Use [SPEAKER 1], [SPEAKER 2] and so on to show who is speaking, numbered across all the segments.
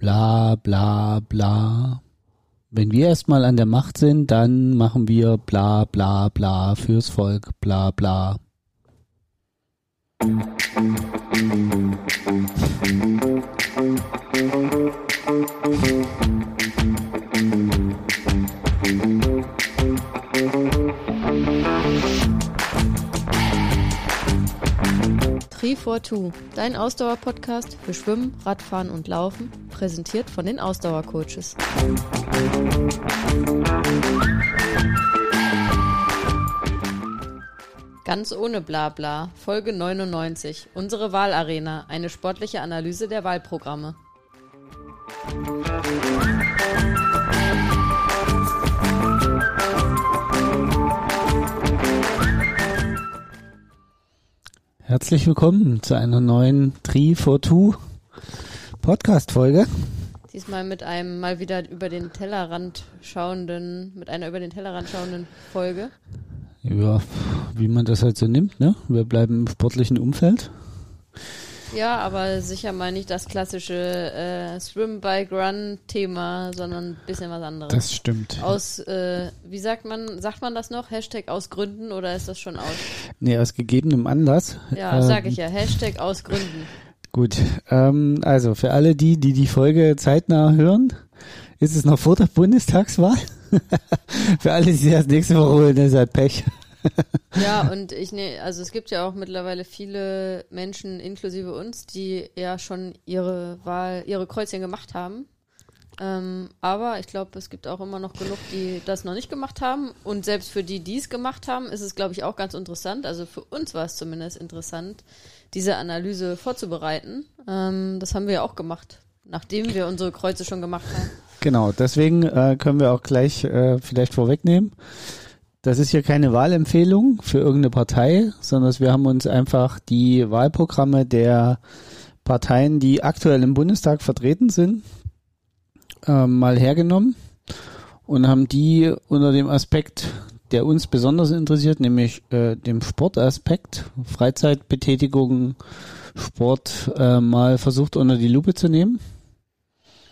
[SPEAKER 1] bla bla bla. Wenn wir erstmal an der Macht sind, dann machen wir bla bla bla fürs Volk, bla bla.
[SPEAKER 2] Musik Free42, dein Ausdauer-Podcast für Schwimmen, Radfahren und Laufen, präsentiert von den Ausdauercoaches. Ganz ohne Blabla, Folge 99, unsere Wahlarena, eine sportliche Analyse der Wahlprogramme.
[SPEAKER 1] Herzlich willkommen zu einer neuen Tree for Two Podcast Folge.
[SPEAKER 2] Diesmal mit einem mal wieder über den Tellerrand schauenden, mit einer über den Tellerrand schauenden Folge.
[SPEAKER 1] Ja, wie man das halt so nimmt, ne? Wir bleiben im sportlichen Umfeld.
[SPEAKER 2] Ja, aber sicher mal nicht das klassische äh, Swim, Bike, Run Thema, sondern ein bisschen was anderes.
[SPEAKER 1] Das stimmt.
[SPEAKER 2] Aus, äh, wie sagt man, sagt man das noch? Hashtag aus Gründen oder ist das schon aus?
[SPEAKER 1] Nee, aus gegebenem Anlass.
[SPEAKER 2] Ja,
[SPEAKER 1] Ähm,
[SPEAKER 2] sag ich ja. Hashtag aus Gründen.
[SPEAKER 1] Gut, ähm, also für alle die, die die Folge zeitnah hören, ist es noch vor der Bundestagswahl. für alle, die das nächste Woche holen, ist halt Pech.
[SPEAKER 2] Ja, und ich ne, also es gibt ja auch mittlerweile viele Menschen, inklusive uns, die ja schon ihre Wahl, ihre Kreuzchen gemacht haben. Ähm, aber ich glaube, es gibt auch immer noch genug, die das noch nicht gemacht haben. Und selbst für die, die es gemacht haben, ist es, glaube ich, auch ganz interessant. Also für uns war es zumindest interessant, diese Analyse vorzubereiten. Ähm, das haben wir ja auch gemacht, nachdem wir unsere Kreuze schon gemacht haben.
[SPEAKER 1] Genau, deswegen äh, können wir auch gleich äh, vielleicht vorwegnehmen. Das ist hier keine Wahlempfehlung für irgendeine Partei, sondern wir haben uns einfach die Wahlprogramme der Parteien, die aktuell im Bundestag vertreten sind, äh, mal hergenommen und haben die unter dem Aspekt, der uns besonders interessiert, nämlich äh, dem Sportaspekt, Freizeitbetätigung, Sport, äh, mal versucht unter die Lupe zu nehmen.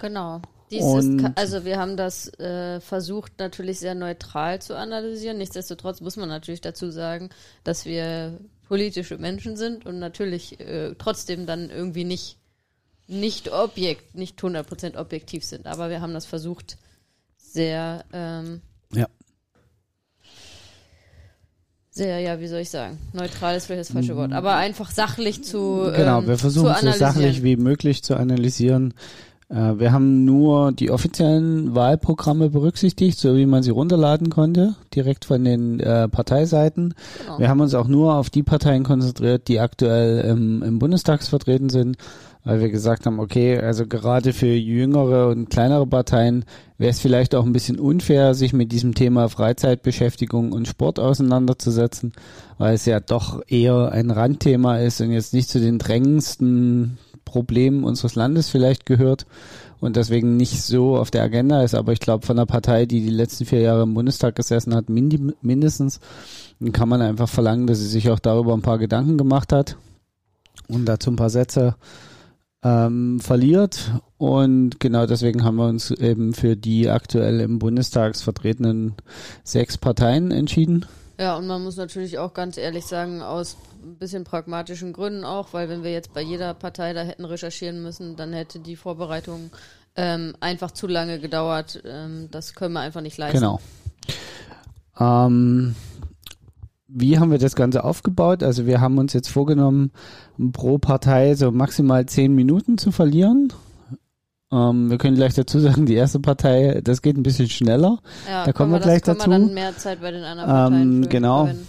[SPEAKER 2] Genau. Dies
[SPEAKER 1] Und-
[SPEAKER 2] ist, also wir haben das äh, versucht natürlich sehr neutral zu analysieren. Nichtsdestotrotz muss man natürlich dazu sagen, dass wir politische Menschen sind und natürlich äh, trotzdem dann irgendwie nicht nicht objekt, nicht 100% objektiv sind. Aber wir haben das versucht sehr ähm,
[SPEAKER 1] Ja.
[SPEAKER 2] sehr, ja, wie soll ich sagen? Neutral ist vielleicht das falsche Wort, aber einfach sachlich zu
[SPEAKER 1] Genau,
[SPEAKER 2] ähm,
[SPEAKER 1] wir versuchen so sachlich wie möglich zu analysieren. Äh, wir haben nur die offiziellen Wahlprogramme berücksichtigt, so wie man sie runterladen konnte, direkt von den äh, Parteiseiten.
[SPEAKER 2] Genau.
[SPEAKER 1] Wir haben uns auch nur auf die Parteien konzentriert, die aktuell im, im Bundestag vertreten sind, weil wir gesagt haben, okay, also gerade für jüngere und kleinere Parteien wäre es vielleicht auch ein bisschen unfair, sich mit diesem Thema Freizeitbeschäftigung und Sport auseinanderzusetzen, weil es ja doch eher ein Randthema ist und jetzt nicht zu den drängendsten Problemen unseres Landes vielleicht gehört und deswegen nicht so auf der Agenda ist. Aber ich glaube, von einer Partei, die die letzten vier Jahre im Bundestag gesessen hat, mindestens, dann kann man einfach verlangen, dass sie sich auch darüber ein paar Gedanken gemacht hat und dazu ein paar Sätze ähm, verliert. Und genau deswegen haben wir uns eben für die aktuell im Bundestag vertretenen sechs Parteien entschieden.
[SPEAKER 2] Ja, und man muss natürlich auch ganz ehrlich sagen, aus ein bisschen pragmatischen Gründen auch, weil wenn wir jetzt bei jeder Partei da hätten recherchieren müssen, dann hätte die Vorbereitung ähm, einfach zu lange gedauert. Ähm, das können wir einfach nicht leisten.
[SPEAKER 1] Genau. Ähm, wie haben wir das Ganze aufgebaut? Also wir haben uns jetzt vorgenommen, pro Partei so maximal zehn Minuten zu verlieren. Ähm, wir können gleich dazu sagen, die erste Partei, das geht ein bisschen schneller.
[SPEAKER 2] Ja,
[SPEAKER 1] Da kommen wir
[SPEAKER 2] das,
[SPEAKER 1] gleich
[SPEAKER 2] können
[SPEAKER 1] dazu.
[SPEAKER 2] wir dann mehr Zeit bei den anderen Parteien
[SPEAKER 1] Ähm, genau.
[SPEAKER 2] verwenden.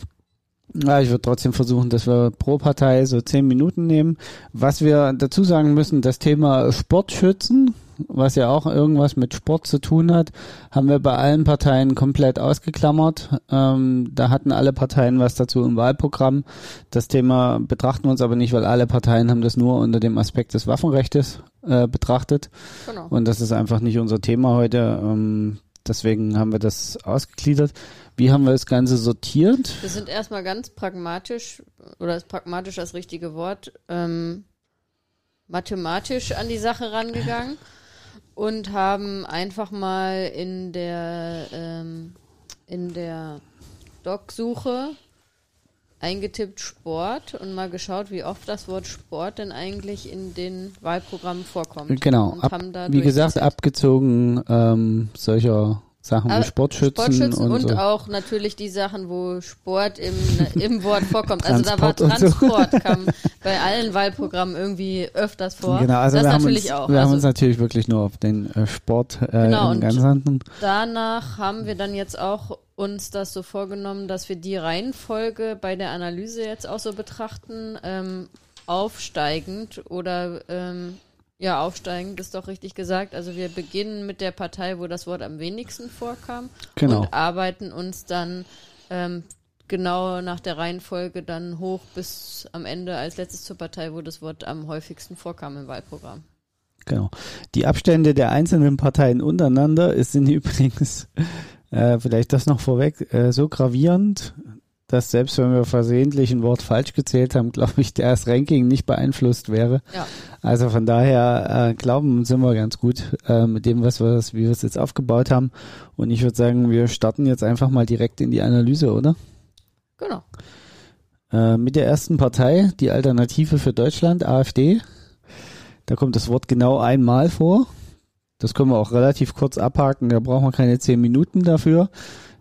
[SPEAKER 1] Ja, ich würde trotzdem versuchen, dass wir pro Partei so zehn Minuten nehmen. Was wir dazu sagen müssen, das Thema Sportschützen, was ja auch irgendwas mit Sport zu tun hat, haben wir bei allen Parteien komplett ausgeklammert. Ähm, da hatten alle Parteien was dazu im Wahlprogramm. Das Thema betrachten wir uns aber nicht, weil alle Parteien haben das nur unter dem Aspekt des Waffenrechts äh, betrachtet.
[SPEAKER 2] Genau.
[SPEAKER 1] Und das ist einfach nicht unser Thema heute. Ähm, deswegen haben wir das ausgegliedert. Wie haben wir das Ganze sortiert?
[SPEAKER 2] Wir sind erstmal ganz pragmatisch, oder ist pragmatisch das richtige Wort, ähm, mathematisch an die Sache rangegangen und haben einfach mal in der ähm, in der Doc-Suche eingetippt Sport und mal geschaut, wie oft das Wort Sport denn eigentlich in den Wahlprogrammen vorkommt.
[SPEAKER 1] Genau,
[SPEAKER 2] Und
[SPEAKER 1] ab, wie gesagt, abgezogen ähm, solcher Sachen wie
[SPEAKER 2] Aber
[SPEAKER 1] Sportschützen,
[SPEAKER 2] Sportschützen
[SPEAKER 1] und,
[SPEAKER 2] und,
[SPEAKER 1] so.
[SPEAKER 2] auch natürlich die Sachen, wo Sport im, im Wort vorkommt. Also da war
[SPEAKER 1] Transport so.
[SPEAKER 2] Kam bei allen Wahlprogrammen irgendwie öfters vor.
[SPEAKER 1] Genau, also
[SPEAKER 2] das
[SPEAKER 1] wir, haben
[SPEAKER 2] natürlich
[SPEAKER 1] uns,
[SPEAKER 2] auch.
[SPEAKER 1] wir haben
[SPEAKER 2] Also
[SPEAKER 1] uns natürlich wirklich nur auf den äh, Sport äh,
[SPEAKER 2] Genau,
[SPEAKER 1] im Ganzen.
[SPEAKER 2] danach haben wir dann jetzt auch uns das so vorgenommen, dass wir die Reihenfolge bei der Analyse jetzt auch so betrachten, ähm, aufsteigend oder ähm, ja, aufsteigend ist doch richtig gesagt. Also wir beginnen mit der Partei, wo das Wort am wenigsten vorkam
[SPEAKER 1] Genau.
[SPEAKER 2] und arbeiten uns dann ähm, genau nach der Reihenfolge dann hoch bis am Ende als letztes zur Partei, wo das Wort am häufigsten vorkam im Wahlprogramm.
[SPEAKER 1] Genau. Die Abstände der einzelnen Parteien untereinander sind übrigens, äh, vielleicht das noch vorweg, äh, so gravierend, dass selbst wenn wir versehentlich ein Wort falsch gezählt haben, glaube ich, das Ranking nicht beeinflusst wäre.
[SPEAKER 2] Ja.
[SPEAKER 1] Also von daher äh, glauben sind wir ganz gut äh, mit dem, was wir, wie wir es jetzt aufgebaut haben. Und ich würde sagen, wir starten jetzt einfach mal direkt in die Analyse, oder?
[SPEAKER 2] Genau.
[SPEAKER 1] Äh, mit der ersten Partei, die Alternative für Deutschland, AfD. Da kommt das Wort genau einmal vor. Das können wir auch relativ kurz abhaken, da brauchen wir keine zehn Minuten dafür.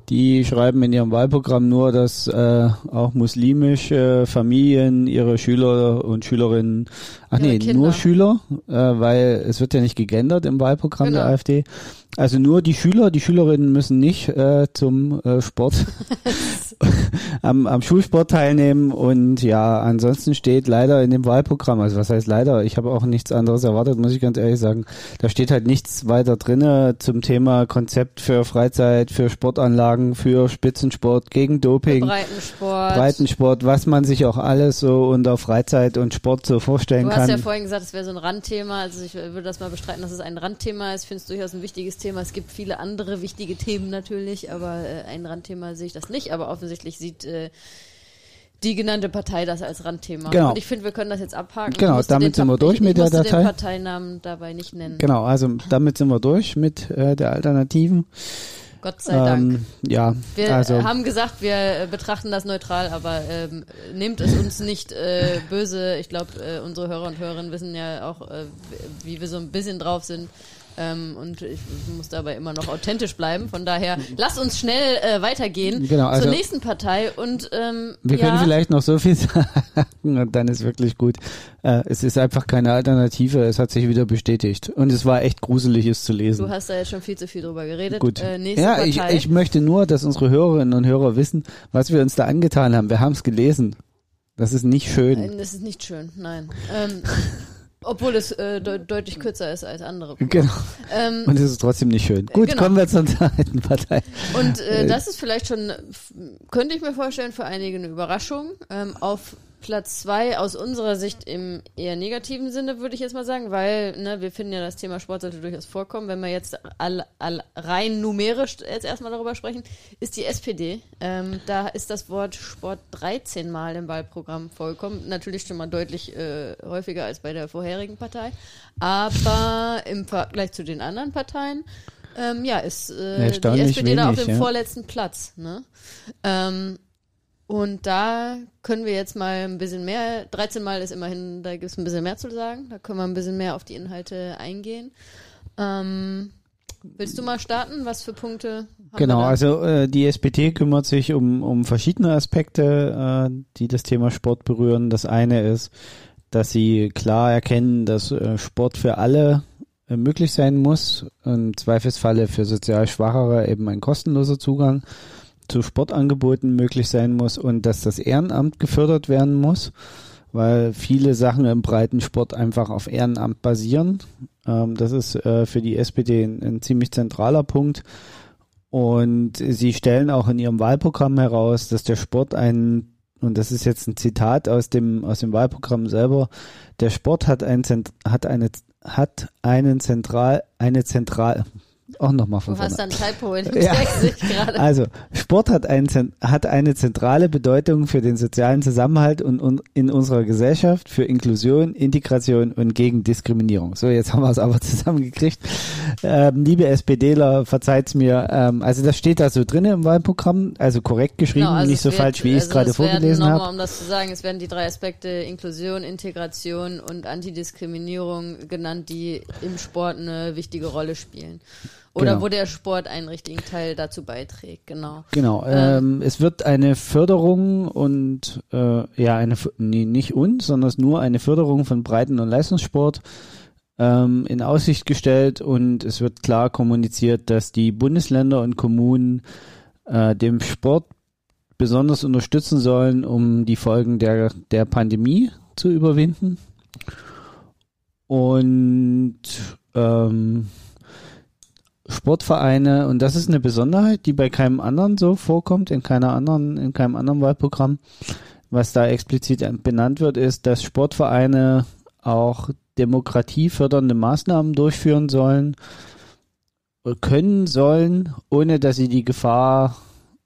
[SPEAKER 1] Die schreiben in ihrem Wahlprogramm nur, dass äh, auch muslimische Familien ihre Schüler und Schülerinnen, ach
[SPEAKER 2] Ihre
[SPEAKER 1] nee,
[SPEAKER 2] Kinder.
[SPEAKER 1] nur Schüler, äh, weil es wird ja nicht gegendert im Wahlprogramm der
[SPEAKER 2] Genau.
[SPEAKER 1] AfD. Also nur die Schüler, die Schülerinnen müssen nicht äh, zum äh, Sport am, am Schulsport teilnehmen und ja, ansonsten steht leider in dem Wahlprogramm, also was heißt leider, ich habe auch nichts anderes erwartet, muss ich ganz ehrlich sagen, da steht halt nichts weiter drinne zum Thema Konzept für Freizeit, für Sportanlagen, für Spitzensport, gegen Doping,
[SPEAKER 2] Breitensport.
[SPEAKER 1] Breitensport, was man sich auch alles so unter Freizeit und Sport so vorstellen
[SPEAKER 2] Du
[SPEAKER 1] kann.
[SPEAKER 2] hast ja vorhin gesagt, es wäre so ein Randthema. Also ich würde das mal bestreiten, dass es ein Randthema ist. Ich finde es durchaus ein wichtiges Thema. Es gibt viele andere wichtige Themen natürlich, aber äh, ein Randthema sehe ich das nicht. Aber offensichtlich sieht äh, die genannte Partei das als Randthema.
[SPEAKER 1] Genau.
[SPEAKER 2] Und ich finde, wir können das jetzt abhaken.
[SPEAKER 1] Genau, damit sind wir durch
[SPEAKER 2] ich,
[SPEAKER 1] mit der Datei.
[SPEAKER 2] den Parteinamen dabei nicht nennen.
[SPEAKER 1] Genau, also damit sind wir durch mit äh, der Alternativen.
[SPEAKER 2] Gott sei Dank.
[SPEAKER 1] Ähm, ja,
[SPEAKER 2] Wir
[SPEAKER 1] also
[SPEAKER 2] haben gesagt, wir äh, betrachten das neutral, aber ähm, nehmt es uns nicht äh, böse. Ich glaube, äh, unsere Hörer und Hörerinnen wissen ja auch, äh, wie wir so ein bisschen drauf sind. Ähm, und ich muss dabei immer noch authentisch bleiben. Von daher, lasst uns schnell äh, weitergehen
[SPEAKER 1] Genau, also-
[SPEAKER 2] zur nächsten Partei. Und ähm,
[SPEAKER 1] Wir
[SPEAKER 2] ja,
[SPEAKER 1] können vielleicht noch so viel sagen und dann ist wirklich gut. Äh, es ist einfach keine Alternative, es hat sich wieder bestätigt. Und es war echt gruselig, es zu lesen.
[SPEAKER 2] du hast da jetzt schon viel zu viel drüber geredet.
[SPEAKER 1] Gut.
[SPEAKER 2] Äh,
[SPEAKER 1] ja, ich, ich möchte nur, dass unsere Hörerinnen und Hörer wissen, was wir uns da angetan haben. Wir haben es gelesen. Das ist nicht schön.
[SPEAKER 2] Nein, das ist nicht schön, nein. Ähm, obwohl es äh, de deutlich kürzer ist als andere.
[SPEAKER 1] Genau.
[SPEAKER 2] Ähm,
[SPEAKER 1] Und es ist trotzdem nicht schön. Gut,
[SPEAKER 2] Genau.
[SPEAKER 1] kommen wir zur zweiten Partei.
[SPEAKER 2] Und äh, das ist vielleicht schon, könnte ich mir vorstellen, für einige eine Überraschung. Ähm, auf Platz zwei aus unserer Sicht im eher negativen Sinne, würde ich jetzt mal sagen, weil ne, wir finden ja, das Thema Sport sollte durchaus vorkommen. Wenn wir jetzt all, all, rein numerisch jetzt erstmal darüber sprechen, ist die SPD. Ähm, da ist das Wort Sport 13 Mal im Wahlprogramm vorgekommen. Natürlich schon mal deutlich äh, häufiger als bei der vorherigen Partei. Aber im Vergleich zu den anderen Parteien ähm, ja, ist äh, die SPD da auf
[SPEAKER 1] wenig,
[SPEAKER 2] dem
[SPEAKER 1] ja.
[SPEAKER 2] vorletzten Platz. Ne? Ähm, und da können wir jetzt mal ein bisschen mehr, 13 Mal ist immerhin, da gibt es ein bisschen mehr zu sagen, da können wir ein bisschen mehr auf die Inhalte eingehen. Ähm, willst du mal starten? Was für Punkte haben
[SPEAKER 1] Genau, also äh, die SPD kümmert sich um, um verschiedene Aspekte, äh, die das Thema Sport berühren. Das eine ist, dass sie klar erkennen, dass äh, Sport für alle äh, möglich sein muss. Im Zweifelsfalle für sozial Schwachere eben ein kostenloser Zugang zu Sportangeboten möglich sein muss und dass das Ehrenamt gefördert werden muss, weil viele Sachen im Breitensport einfach auf Ehrenamt basieren. Ähm, das ist äh, für die SPD ein, ein ziemlich zentraler Punkt. Und sie stellen auch in ihrem Wahlprogramm heraus, dass der Sport ein, und das ist jetzt ein Zitat aus dem, aus dem Wahlprogramm selber, der Sport hat ein, hat eine, hat einen zentral, eine zentral, auch nochmal von
[SPEAKER 2] Du hast dann Typo dem
[SPEAKER 1] Ja.
[SPEAKER 2] Gerade.
[SPEAKER 1] Also, Sport hat, einen, zent- hat eine zentrale Bedeutung für den sozialen Zusammenhalt und, und in unserer Gesellschaft, für Inklusion, Integration und gegen Diskriminierung. So, jetzt haben wir es aber zusammengekriegt. Ähm, liebe SPDler, verzeiht's mir. Ähm, also, das steht da so drin im Wahlprogramm, also korrekt geschrieben,
[SPEAKER 2] Genau, also
[SPEAKER 1] nicht so
[SPEAKER 2] wird-
[SPEAKER 1] falsch, wie ich es
[SPEAKER 2] also
[SPEAKER 1] gerade
[SPEAKER 2] es werden
[SPEAKER 1] vorgelesen
[SPEAKER 2] nochmal,
[SPEAKER 1] habe.
[SPEAKER 2] Um das zu sagen, es werden die drei Aspekte Inklusion, Integration und Antidiskriminierung genannt, die im Sport eine wichtige Rolle spielen. Oder
[SPEAKER 1] Genau.
[SPEAKER 2] wo der Sport einen richtigen Teil dazu beiträgt, genau.
[SPEAKER 1] Genau, ähm, es wird eine Förderung und äh, ja, eine nee, nicht uns, sondern nur eine Förderung von Breiten- und Leistungssport ähm, in Aussicht gestellt und es wird klar kommuniziert, dass die Bundesländer und Kommunen äh, dem Sport besonders unterstützen sollen, um die Folgen der, der Pandemie zu überwinden. Und ähm, Sportvereine, und das ist eine Besonderheit, die bei keinem anderen so vorkommt, in keiner anderen, in keinem anderen Wahlprogramm. Was da explizit benannt wird, ist, dass Sportvereine auch demokratiefördernde Maßnahmen durchführen sollen, können sollen, ohne dass sie die Gefahr,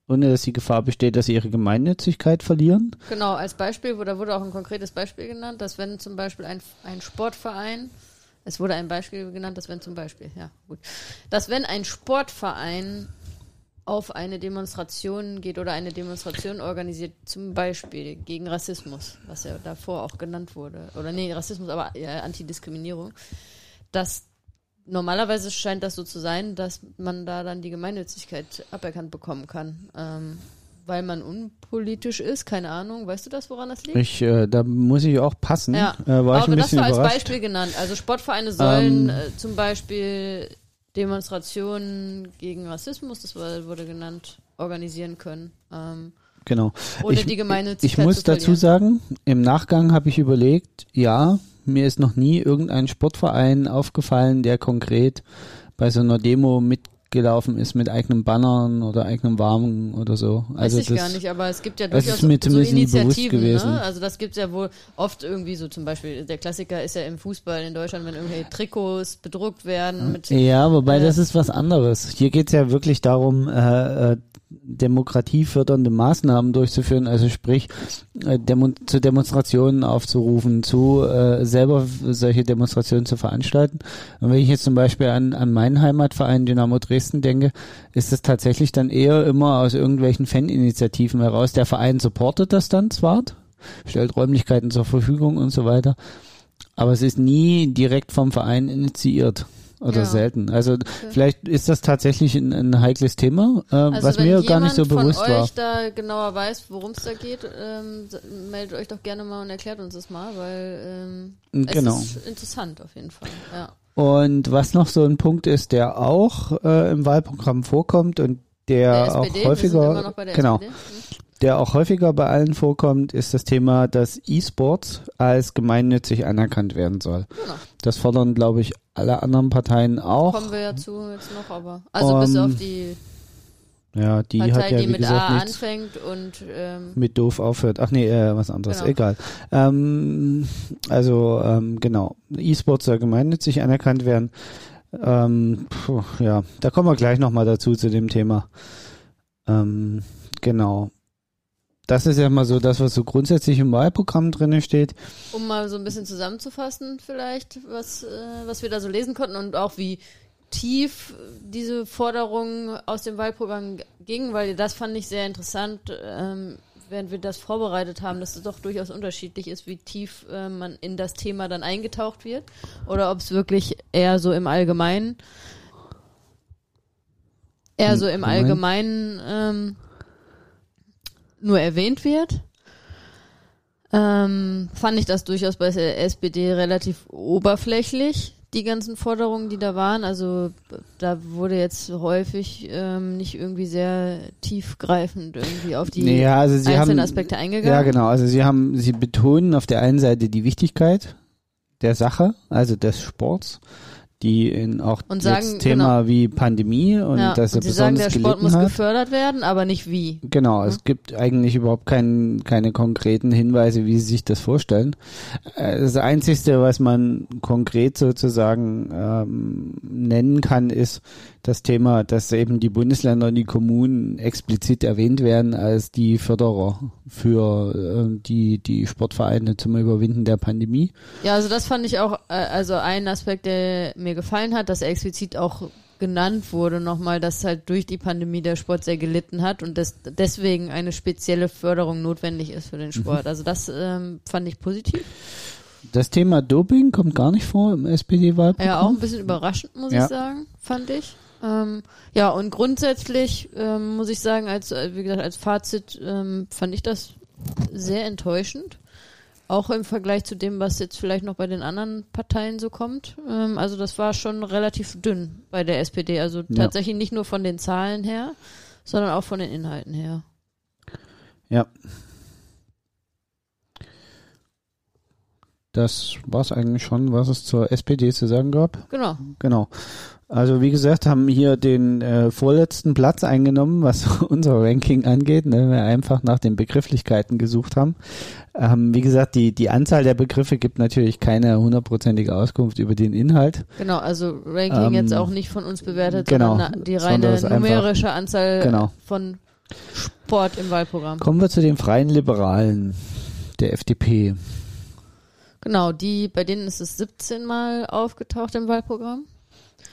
[SPEAKER 1] ohne dass die Gefahr besteht, dass sie ihre Gemeinnützigkeit verlieren.
[SPEAKER 2] Genau, als Beispiel, da wurde auch ein konkretes Beispiel genannt, dass wenn zum Beispiel ein, ein Sportverein, es wurde ein Beispiel genannt, dass wenn zum Beispiel, ja gut, dass wenn ein Sportverein auf eine Demonstration geht oder eine Demonstration organisiert, zum Beispiel gegen Rassismus, was ja davor auch genannt wurde, oder nee, Rassismus, aber ja, Antidiskriminierung, dass normalerweise scheint das so zu sein, dass man da dann die Gemeinnützigkeit aberkannt bekommen kann. Ähm, weil man unpolitisch ist, keine Ahnung. Weißt du das, woran das liegt?
[SPEAKER 1] Ich, äh, da muss ich auch passen.
[SPEAKER 2] Ja,
[SPEAKER 1] Äh, war ich
[SPEAKER 2] aber
[SPEAKER 1] ein
[SPEAKER 2] das
[SPEAKER 1] bisschen
[SPEAKER 2] war als
[SPEAKER 1] überrascht.
[SPEAKER 2] Beispiel genannt. Also Sportvereine sollen
[SPEAKER 1] Ähm,
[SPEAKER 2] äh, zum Beispiel Demonstrationen gegen Rassismus, das war, wurde genannt, organisieren können. Ähm,
[SPEAKER 1] Genau.
[SPEAKER 2] ohne
[SPEAKER 1] ich,
[SPEAKER 2] die
[SPEAKER 1] ich
[SPEAKER 2] Gemeinnützigkeit
[SPEAKER 1] muss
[SPEAKER 2] zu
[SPEAKER 1] dazu sagen, im Nachgang habe ich überlegt, ja, mir ist noch nie irgendein Sportverein aufgefallen, der konkret bei so einer Demo mitgelaufen ist mit eigenem Bannern oder eigenem Wagen oder so. Also
[SPEAKER 2] Weiß ich
[SPEAKER 1] das,
[SPEAKER 2] gar nicht, aber es gibt ja durchaus so Initiativen.
[SPEAKER 1] gewesen.
[SPEAKER 2] Ne? Also das gibt's ja wohl oft irgendwie so zum Beispiel, der Klassiker ist ja im Fußball in Deutschland, wenn irgendwelche Trikots bedruckt werden mit
[SPEAKER 1] Ja, wobei
[SPEAKER 2] Äh,
[SPEAKER 1] das ist was anderes. Hier geht's ja wirklich darum, äh, äh, demokratiefördernde Maßnahmen durchzuführen, also sprich äh, Demo zu Demonstrationen aufzurufen, zu äh, selber solche Demonstrationen zu veranstalten. Und wenn ich jetzt zum Beispiel an, an meinen Heimatverein Dynamo Dresden denke, ist es tatsächlich dann eher immer aus irgendwelchen Faninitiativen heraus. Der Verein supportet das dann zwar, stellt Räumlichkeiten zur Verfügung und so weiter, aber es ist nie direkt vom Verein initiiert. Oder
[SPEAKER 2] Ja.
[SPEAKER 1] selten. Also vielleicht ist das tatsächlich ein, ein heikles Thema, äh,
[SPEAKER 2] Also
[SPEAKER 1] was
[SPEAKER 2] wenn
[SPEAKER 1] mir gar nicht so bewusst war.
[SPEAKER 2] euch da genauer weiß, worum es da geht, ähm, meldet euch doch gerne mal und erklärt uns das mal, weil ähm, es
[SPEAKER 1] Genau.
[SPEAKER 2] ist interessant auf jeden Fall. Ja.
[SPEAKER 1] Und was noch so ein Punkt ist, der auch äh, im Wahlprogramm vorkommt und der,
[SPEAKER 2] Der
[SPEAKER 1] auch
[SPEAKER 2] SPD, sind
[SPEAKER 1] häufiger, genau,
[SPEAKER 2] SPD. Hm?
[SPEAKER 1] der auch häufiger bei allen vorkommt, ist das Thema, dass E-Sports als gemeinnützig anerkannt werden soll.
[SPEAKER 2] Genau.
[SPEAKER 1] Das fordern, glaube ich, alle anderen Parteien auch.
[SPEAKER 2] Kommen wir ja zu jetzt noch, aber also bis
[SPEAKER 1] Um,
[SPEAKER 2] auf die
[SPEAKER 1] Ja, die
[SPEAKER 2] Partei,
[SPEAKER 1] hat ja
[SPEAKER 2] die
[SPEAKER 1] wie
[SPEAKER 2] mit
[SPEAKER 1] gesagt
[SPEAKER 2] A anfängt und ähm,
[SPEAKER 1] mit doof aufhört. Ach nee, äh, was anderes.
[SPEAKER 2] Genau.
[SPEAKER 1] Egal. Ähm, also ähm, genau, E-Sports soll gemeinnützig anerkannt werden. Ähm, puh, ja, da kommen wir gleich nochmal dazu zu dem Thema. Ähm, genau. Das ist ja mal so das, was so grundsätzlich im Wahlprogramm drinne steht.
[SPEAKER 2] um mal so ein bisschen zusammenzufassen vielleicht, was, äh, was wir da so lesen konnten und auch wie tief diese Forderungen aus dem Wahlprogramm gingen, weil das fand ich sehr interessant, ähm, während wir das vorbereitet haben, dass es doch durchaus unterschiedlich ist, wie tief äh, man in das Thema dann eingetaucht wird oder ob es wirklich eher so im Allgemeinen eher so im
[SPEAKER 1] Allgemeinen?
[SPEAKER 2] Allgemeinen ähm, nur erwähnt wird. Ähm, fand ich das durchaus bei der SPD relativ oberflächlich, die ganzen Forderungen, die da waren. Also da wurde jetzt häufig ähm, nicht irgendwie sehr tiefgreifend irgendwie auf die
[SPEAKER 1] ja, also sie
[SPEAKER 2] einzelnen
[SPEAKER 1] haben,
[SPEAKER 2] Aspekte eingegangen.
[SPEAKER 1] Ja, genau. Also sie haben, sie betonen auf der einen Seite die Wichtigkeit der Sache, also des Sports, die in auch
[SPEAKER 2] Und
[SPEAKER 1] jetzt
[SPEAKER 2] sagen,
[SPEAKER 1] Thema
[SPEAKER 2] genau.
[SPEAKER 1] wie Pandemie und
[SPEAKER 2] ja,
[SPEAKER 1] dass er
[SPEAKER 2] und sie sagen,
[SPEAKER 1] besonders
[SPEAKER 2] der Sport muss
[SPEAKER 1] hat.
[SPEAKER 2] gefördert werden, aber nicht wie.
[SPEAKER 1] Genau, es gibt eigentlich überhaupt kein, keine konkreten Hinweise, wie sie sich das vorstellen. Äh, Das Einzige, was man konkret sozusagen ähm, nennen kann, ist das Thema, dass eben die Bundesländer und die Kommunen explizit erwähnt werden als die Förderer für äh, die, die Sportvereine zum Überwinden der Pandemie.
[SPEAKER 2] Ja, also das fand ich auch, äh, also ein Aspekt, der mir gefallen hat, dass er explizit auch genannt wurde nochmal, dass halt durch die Pandemie der Sport sehr gelitten hat und dass deswegen eine spezielle Förderung notwendig ist für den
[SPEAKER 1] Mhm.
[SPEAKER 2] Sport. Also das ähm, fand ich positiv.
[SPEAKER 1] Das Thema Doping kommt gar nicht vor im SPD-Wahlprogramm.
[SPEAKER 2] Ja, auch ein bisschen überraschend, muss
[SPEAKER 1] Ja.
[SPEAKER 2] ich sagen, fand ich. Ähm, ja, und grundsätzlich ähm, muss ich sagen, als, äh, wie gesagt, als Fazit ähm, fand ich das sehr enttäuschend. Auch im Vergleich zu dem, was jetzt vielleicht noch bei den anderen Parteien so kommt. Ähm, also das war schon relativ dünn bei der SPD. Also
[SPEAKER 1] Ja.
[SPEAKER 2] tatsächlich nicht nur von den Zahlen her, sondern auch von den Inhalten her.
[SPEAKER 1] Ja. Das war's eigentlich schon, was es zur SPD zu sagen gab.
[SPEAKER 2] Genau.
[SPEAKER 1] Genau. Also wie gesagt, haben hier den äh, vorletzten Platz eingenommen, was unser Ranking angeht, ne, wir einfach nach den Begrifflichkeiten gesucht haben. Ähm, wie gesagt, die, die Anzahl der Begriffe gibt natürlich keine hundertprozentige Auskunft über den Inhalt.
[SPEAKER 2] Genau, also Ranking
[SPEAKER 1] Ähm,
[SPEAKER 2] jetzt auch nicht von uns bewertet,
[SPEAKER 1] genau,
[SPEAKER 2] sondern die reine
[SPEAKER 1] ist einfach-
[SPEAKER 2] numerische Anzahl
[SPEAKER 1] Genau.
[SPEAKER 2] von Sport im Wahlprogramm.
[SPEAKER 1] Kommen wir zu den Freien Liberalen der FDP.
[SPEAKER 2] Genau, die, bei denen ist es 17 Mal aufgetaucht im Wahlprogramm.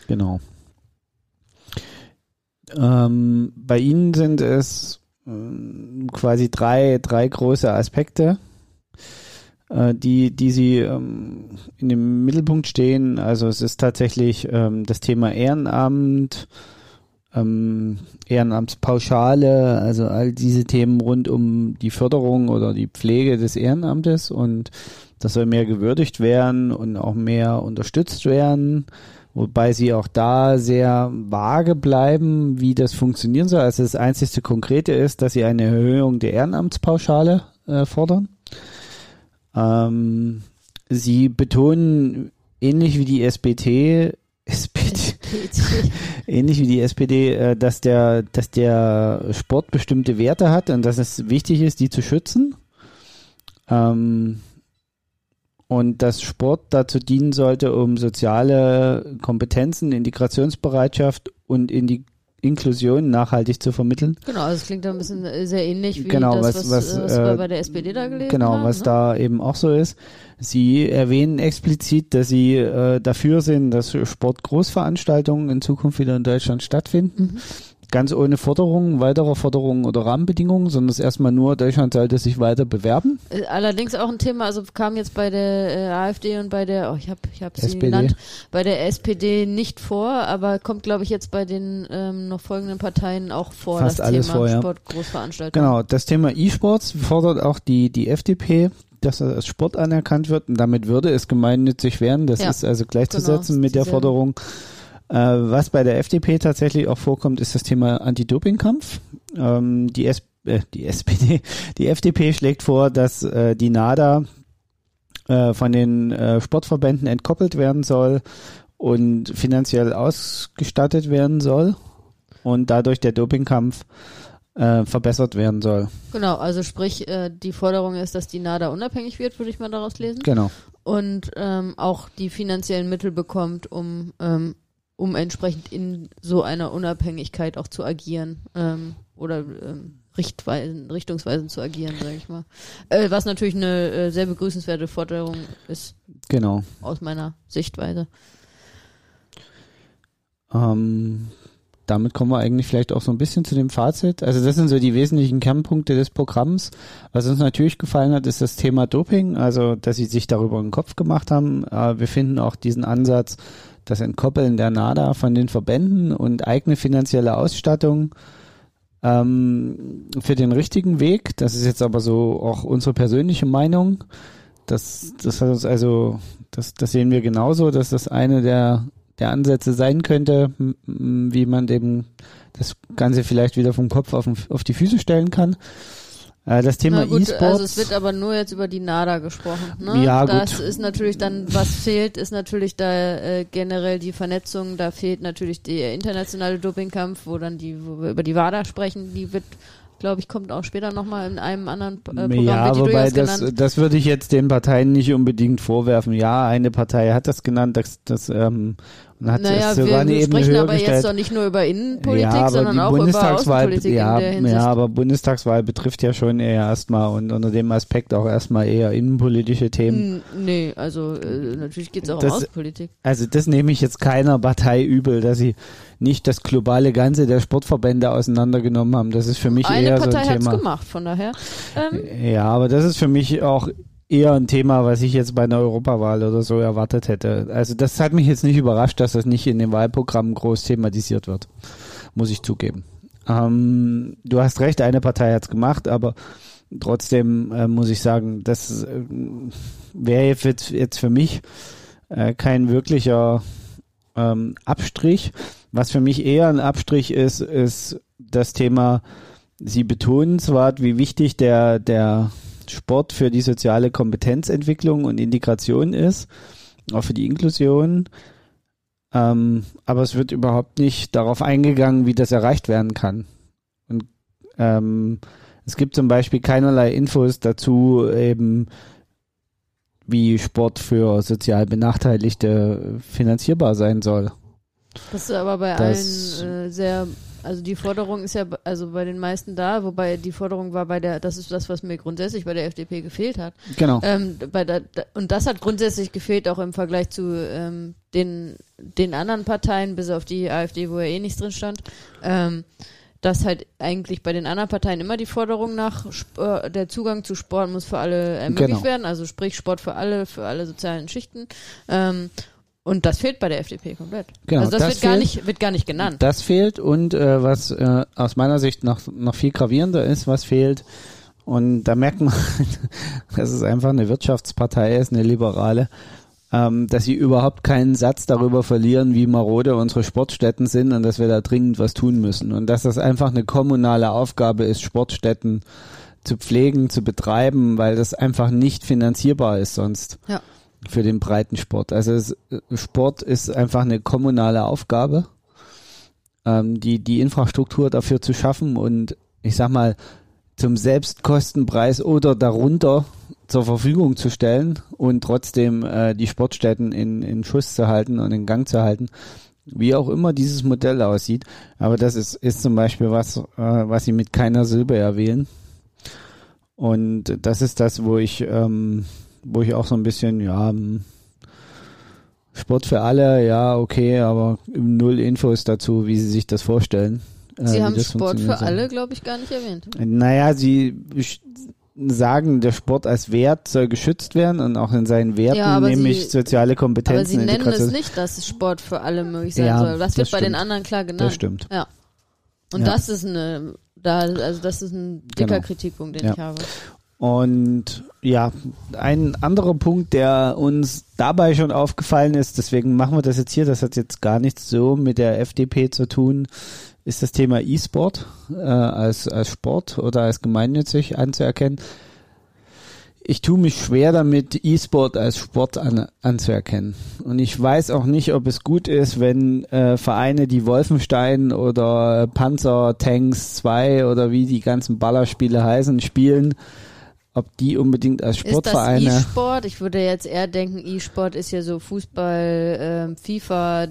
[SPEAKER 1] Genau. Ähm, bei Ihnen sind es ähm, quasi drei, drei große Aspekte, äh, die, die Sie ähm, in dem Mittelpunkt stehen. Also es ist tatsächlich ähm, das Thema Ehrenamt, ähm, Ehrenamtspauschale, also all diese Themen rund um die Förderung oder die Pflege des Ehrenamtes und das soll mehr gewürdigt werden und auch mehr unterstützt werden, wobei sie auch da sehr vage bleiben, wie das funktionieren soll. Also das einzigste Konkrete ist, dass sie eine Erhöhung der Ehrenamtspauschale äh, fordern. Ähm, sie betonen ähnlich wie die SPD, SPD ähnlich wie die SPD, äh, dass der, dass der Sport bestimmte Werte hat und dass es wichtig ist, die zu schützen. Ähm, und dass Sport dazu dienen sollte, um soziale Kompetenzen, Integrationsbereitschaft und in die Inklusion nachhaltig zu vermitteln.
[SPEAKER 2] Genau, also es klingt da ein bisschen äh, sehr ähnlich wie
[SPEAKER 1] Genau,
[SPEAKER 2] das,
[SPEAKER 1] was-
[SPEAKER 2] was,
[SPEAKER 1] was,
[SPEAKER 2] äh, was
[SPEAKER 1] äh,
[SPEAKER 2] wir bei der SPD da gelesen
[SPEAKER 1] Genau,
[SPEAKER 2] haben.
[SPEAKER 1] was
[SPEAKER 2] ne?
[SPEAKER 1] da eben auch so ist. Sie erwähnen explizit, dass sie äh, dafür sind, dass Sportgroßveranstaltungen in Zukunft wieder in Deutschland stattfinden.
[SPEAKER 2] Mhm.
[SPEAKER 1] Ganz ohne Forderungen, weiterer Forderungen oder Rahmenbedingungen, sondern es erstmal nur, Deutschland sollte sich weiter bewerben.
[SPEAKER 2] Äh, Allerdings auch ein Thema, also kam jetzt bei der äh, AfD und bei der, oh, ich habe ich hab sie
[SPEAKER 1] SPD.
[SPEAKER 2] genannt, bei der SPD nicht vor, aber kommt, glaube ich, jetzt bei den ähm, noch folgenden Parteien auch vor,
[SPEAKER 1] Fast
[SPEAKER 2] das
[SPEAKER 1] alles
[SPEAKER 2] Thema
[SPEAKER 1] vor, ja.
[SPEAKER 2] Sportgroßveranstaltungen.
[SPEAKER 1] Genau, das Thema E-Sports fordert auch die, die FDP, dass er als Sport anerkannt wird und damit würde es gemeinnützig werden. Das
[SPEAKER 2] Ja,
[SPEAKER 1] ist also gleichzusetzen
[SPEAKER 2] genau,
[SPEAKER 1] mit der. Forderung. Äh, was bei der FDP tatsächlich auch vorkommt, ist das Thema Anti-Doping-Kampf. Ähm, die, äh, die SPD, die FDP schlägt vor, dass äh, die NADA äh, von den äh, Sportverbänden entkoppelt werden soll und finanziell ausgestattet werden soll und dadurch der Dopingkampf äh, verbessert werden soll.
[SPEAKER 2] Genau, also sprich, die Forderung ist, dass die NADA unabhängig wird, würde ich mal daraus lesen.
[SPEAKER 1] Genau.
[SPEAKER 2] Und ähm, auch die finanziellen Mittel bekommt, um, ähm, um entsprechend in so einer Unabhängigkeit auch zu agieren. Ähm, oder ähm, Richtweisen, richtungsweisen zu agieren, sage ich mal. Äh, was natürlich eine äh, sehr begrüßenswerte Forderung ist,
[SPEAKER 1] Genau.
[SPEAKER 2] aus meiner Sichtweise.
[SPEAKER 1] Ähm, damit kommen wir eigentlich vielleicht auch so ein bisschen zu dem Fazit. Also das sind so die wesentlichen Kernpunkte des Programms. Was uns natürlich gefallen hat, ist das Thema Doping, also dass sie sich darüber einen Kopf gemacht haben. Äh, wir finden auch diesen Ansatz, das Entkoppeln der NADA von den Verbänden und eigene finanzielle Ausstattung ähm, für den richtigen Weg. Das ist jetzt aber so auch unsere persönliche Meinung. Das, das hat uns also, das, das sehen wir genauso, dass das eine der, der Ansätze sein könnte, wie man dem das Ganze vielleicht wieder vom Kopf auf, auf die Füße stellen kann. Äh, das Thema E-Sports.
[SPEAKER 2] Also es wird aber nur jetzt über die NADA gesprochen. Ne?
[SPEAKER 1] Ja,
[SPEAKER 2] das
[SPEAKER 1] gut.
[SPEAKER 2] ist natürlich dann, was fehlt, ist natürlich da äh, generell die Vernetzung. Da fehlt natürlich der internationale Dopingkampf, wo dann die, wo wir über die WADA sprechen, die wird glaube ich, kommt auch später nochmal in einem anderen äh, Programm.
[SPEAKER 1] ja, wobei das, das würde ich jetzt den Parteien nicht unbedingt vorwerfen. Ja, eine Partei hat das genannt, das, das ähm, hat
[SPEAKER 2] Naja, wir,
[SPEAKER 1] eine
[SPEAKER 2] wir sprechen aber
[SPEAKER 1] gestellt.
[SPEAKER 2] jetzt doch nicht nur über Innenpolitik,
[SPEAKER 1] ja,
[SPEAKER 2] sondern auch über
[SPEAKER 1] Bundestagswahl,
[SPEAKER 2] Außenpolitik
[SPEAKER 1] ja,
[SPEAKER 2] in der Hinsicht.
[SPEAKER 1] ja, aber Bundestagswahl betrifft ja schon eher erstmal und unter dem Aspekt auch erstmal eher innenpolitische Themen.
[SPEAKER 2] Nee, also äh, natürlich geht es auch
[SPEAKER 1] Das-
[SPEAKER 2] um Außenpolitik.
[SPEAKER 1] Also das nehme ich jetzt keiner Partei übel, dass sie nicht das globale Ganze der Sportverbände auseinandergenommen haben. Das ist für mich
[SPEAKER 2] Eine
[SPEAKER 1] eher
[SPEAKER 2] Partei
[SPEAKER 1] so ein
[SPEAKER 2] hat es
[SPEAKER 1] Thema.
[SPEAKER 2] gemacht, von daher. Ähm,
[SPEAKER 1] Ja, aber das ist für mich auch eher ein Thema, was ich jetzt bei einer Europawahl oder so erwartet hätte. Also das hat mich jetzt nicht überrascht, dass das nicht in den Wahlprogrammen groß thematisiert wird. Muss ich zugeben. Ähm, du hast recht, eine Partei hat's gemacht, aber trotzdem äh, muss ich sagen, das äh, wäre jetzt, jetzt für mich äh, kein wirklicher ähm, Abstrich. Was für mich eher ein Abstrich ist, ist das Thema, Sie betonen zwar, wie wichtig der, der Sport für die soziale Kompetenzentwicklung und Integration ist, auch für die Inklusion, ähm, aber es wird überhaupt nicht darauf eingegangen, wie das erreicht werden kann. Und ähm, es gibt zum Beispiel keinerlei Infos dazu, eben wie Sport für sozial Benachteiligte finanzierbar sein soll.
[SPEAKER 2] Das ist aber bei
[SPEAKER 1] Das-
[SPEAKER 2] allen äh, sehr, also die Forderung ist ja also bei den meisten da, wobei die Forderung war bei der, das ist das, was mir grundsätzlich bei der FDP gefehlt hat.
[SPEAKER 1] Genau.
[SPEAKER 2] Ähm, bei der, und das hat grundsätzlich gefehlt, auch im Vergleich zu ähm, den, den anderen Parteien, bis auf die AfD, wo ja eh nichts drin stand. Ähm, dass halt eigentlich bei den anderen Parteien immer die Forderung nach Sp- äh, der Zugang zu Sport muss für alle ermöglicht
[SPEAKER 1] Genau.
[SPEAKER 2] werden, also sprich Sport für alle, für alle sozialen Schichten. Ähm, und das fehlt bei der FDP komplett.
[SPEAKER 1] Genau,
[SPEAKER 2] also das,
[SPEAKER 1] das
[SPEAKER 2] wird gar
[SPEAKER 1] fehlt.
[SPEAKER 2] nicht, wird gar nicht genannt.
[SPEAKER 1] Das fehlt und äh, was äh, aus meiner Sicht noch, noch viel gravierender ist, was fehlt, und da merkt man, dass es einfach eine Wirtschaftspartei ist, eine liberale, ähm, dass sie überhaupt keinen Satz darüber verlieren, wie marode unsere Sportstätten sind und dass wir da dringend was tun müssen. Und dass das einfach eine kommunale Aufgabe ist, Sportstätten zu pflegen, zu betreiben, weil das einfach nicht finanzierbar ist sonst
[SPEAKER 2] Ja.
[SPEAKER 1] Für den breiten Sport. Also es, Sport ist einfach eine kommunale Aufgabe, ähm, die, die Infrastruktur dafür zu schaffen und ich sag mal, zum Selbstkostenpreis oder darunter zur Verfügung zu stellen und trotzdem äh, die Sportstätten in, in Schuss zu halten und in Gang zu halten. Wie auch immer dieses Modell aussieht. Aber das ist, ist zum Beispiel was, äh, was sie mit keiner Silbe erwähnen. Und das ist das, wo ich, ähm, wo ich auch so ein bisschen, ja, ähm, Sport für alle, ja, okay, aber null Infos dazu, wie sie sich das vorstellen. äh,
[SPEAKER 2] Sie
[SPEAKER 1] wie
[SPEAKER 2] haben
[SPEAKER 1] das
[SPEAKER 2] Sport für alle, glaube ich, gar nicht erwähnt.
[SPEAKER 1] Naja, sie sagen, der Sport als Wert soll geschützt werden und auch in seinen Werten,
[SPEAKER 2] Ja, aber
[SPEAKER 1] nämlich
[SPEAKER 2] sie-
[SPEAKER 1] soziale
[SPEAKER 2] Aber
[SPEAKER 1] Kompetenzen.
[SPEAKER 2] sie nennen es nicht, dass Sport für alle möglich sein
[SPEAKER 1] Ja,
[SPEAKER 2] soll. Das wird
[SPEAKER 1] das
[SPEAKER 2] bei den
[SPEAKER 1] stimmt.
[SPEAKER 2] anderen klar genannt.
[SPEAKER 1] Das stimmt.
[SPEAKER 2] Ja. Und
[SPEAKER 1] Ja.
[SPEAKER 2] das ist eine, da, also das ist ein dicker
[SPEAKER 1] Genau.
[SPEAKER 2] Kritikpunkt, den ich habe.
[SPEAKER 1] Und ja, ein anderer Punkt, der uns dabei schon aufgefallen ist, deswegen machen wir das jetzt hier, das hat jetzt gar nichts so mit der FDP zu tun, ist das Thema E-Sport äh, als, als Sport oder als gemeinnützig anzuerkennen. Ich tue mich schwer damit, E-Sport als Sport an, anzuerkennen. Und ich weiß auch nicht, ob es gut ist, wenn äh, Vereine, die Wolfenstein oder Panzer Tanks 2 oder wie die ganzen Ballerspiele heißen, spielen, ob die unbedingt als
[SPEAKER 2] Ist das
[SPEAKER 1] Sportvereine.
[SPEAKER 2] E-Sport? Ich würde jetzt eher denken, E-Sport ist ja so Fußball, ähm, FIFA,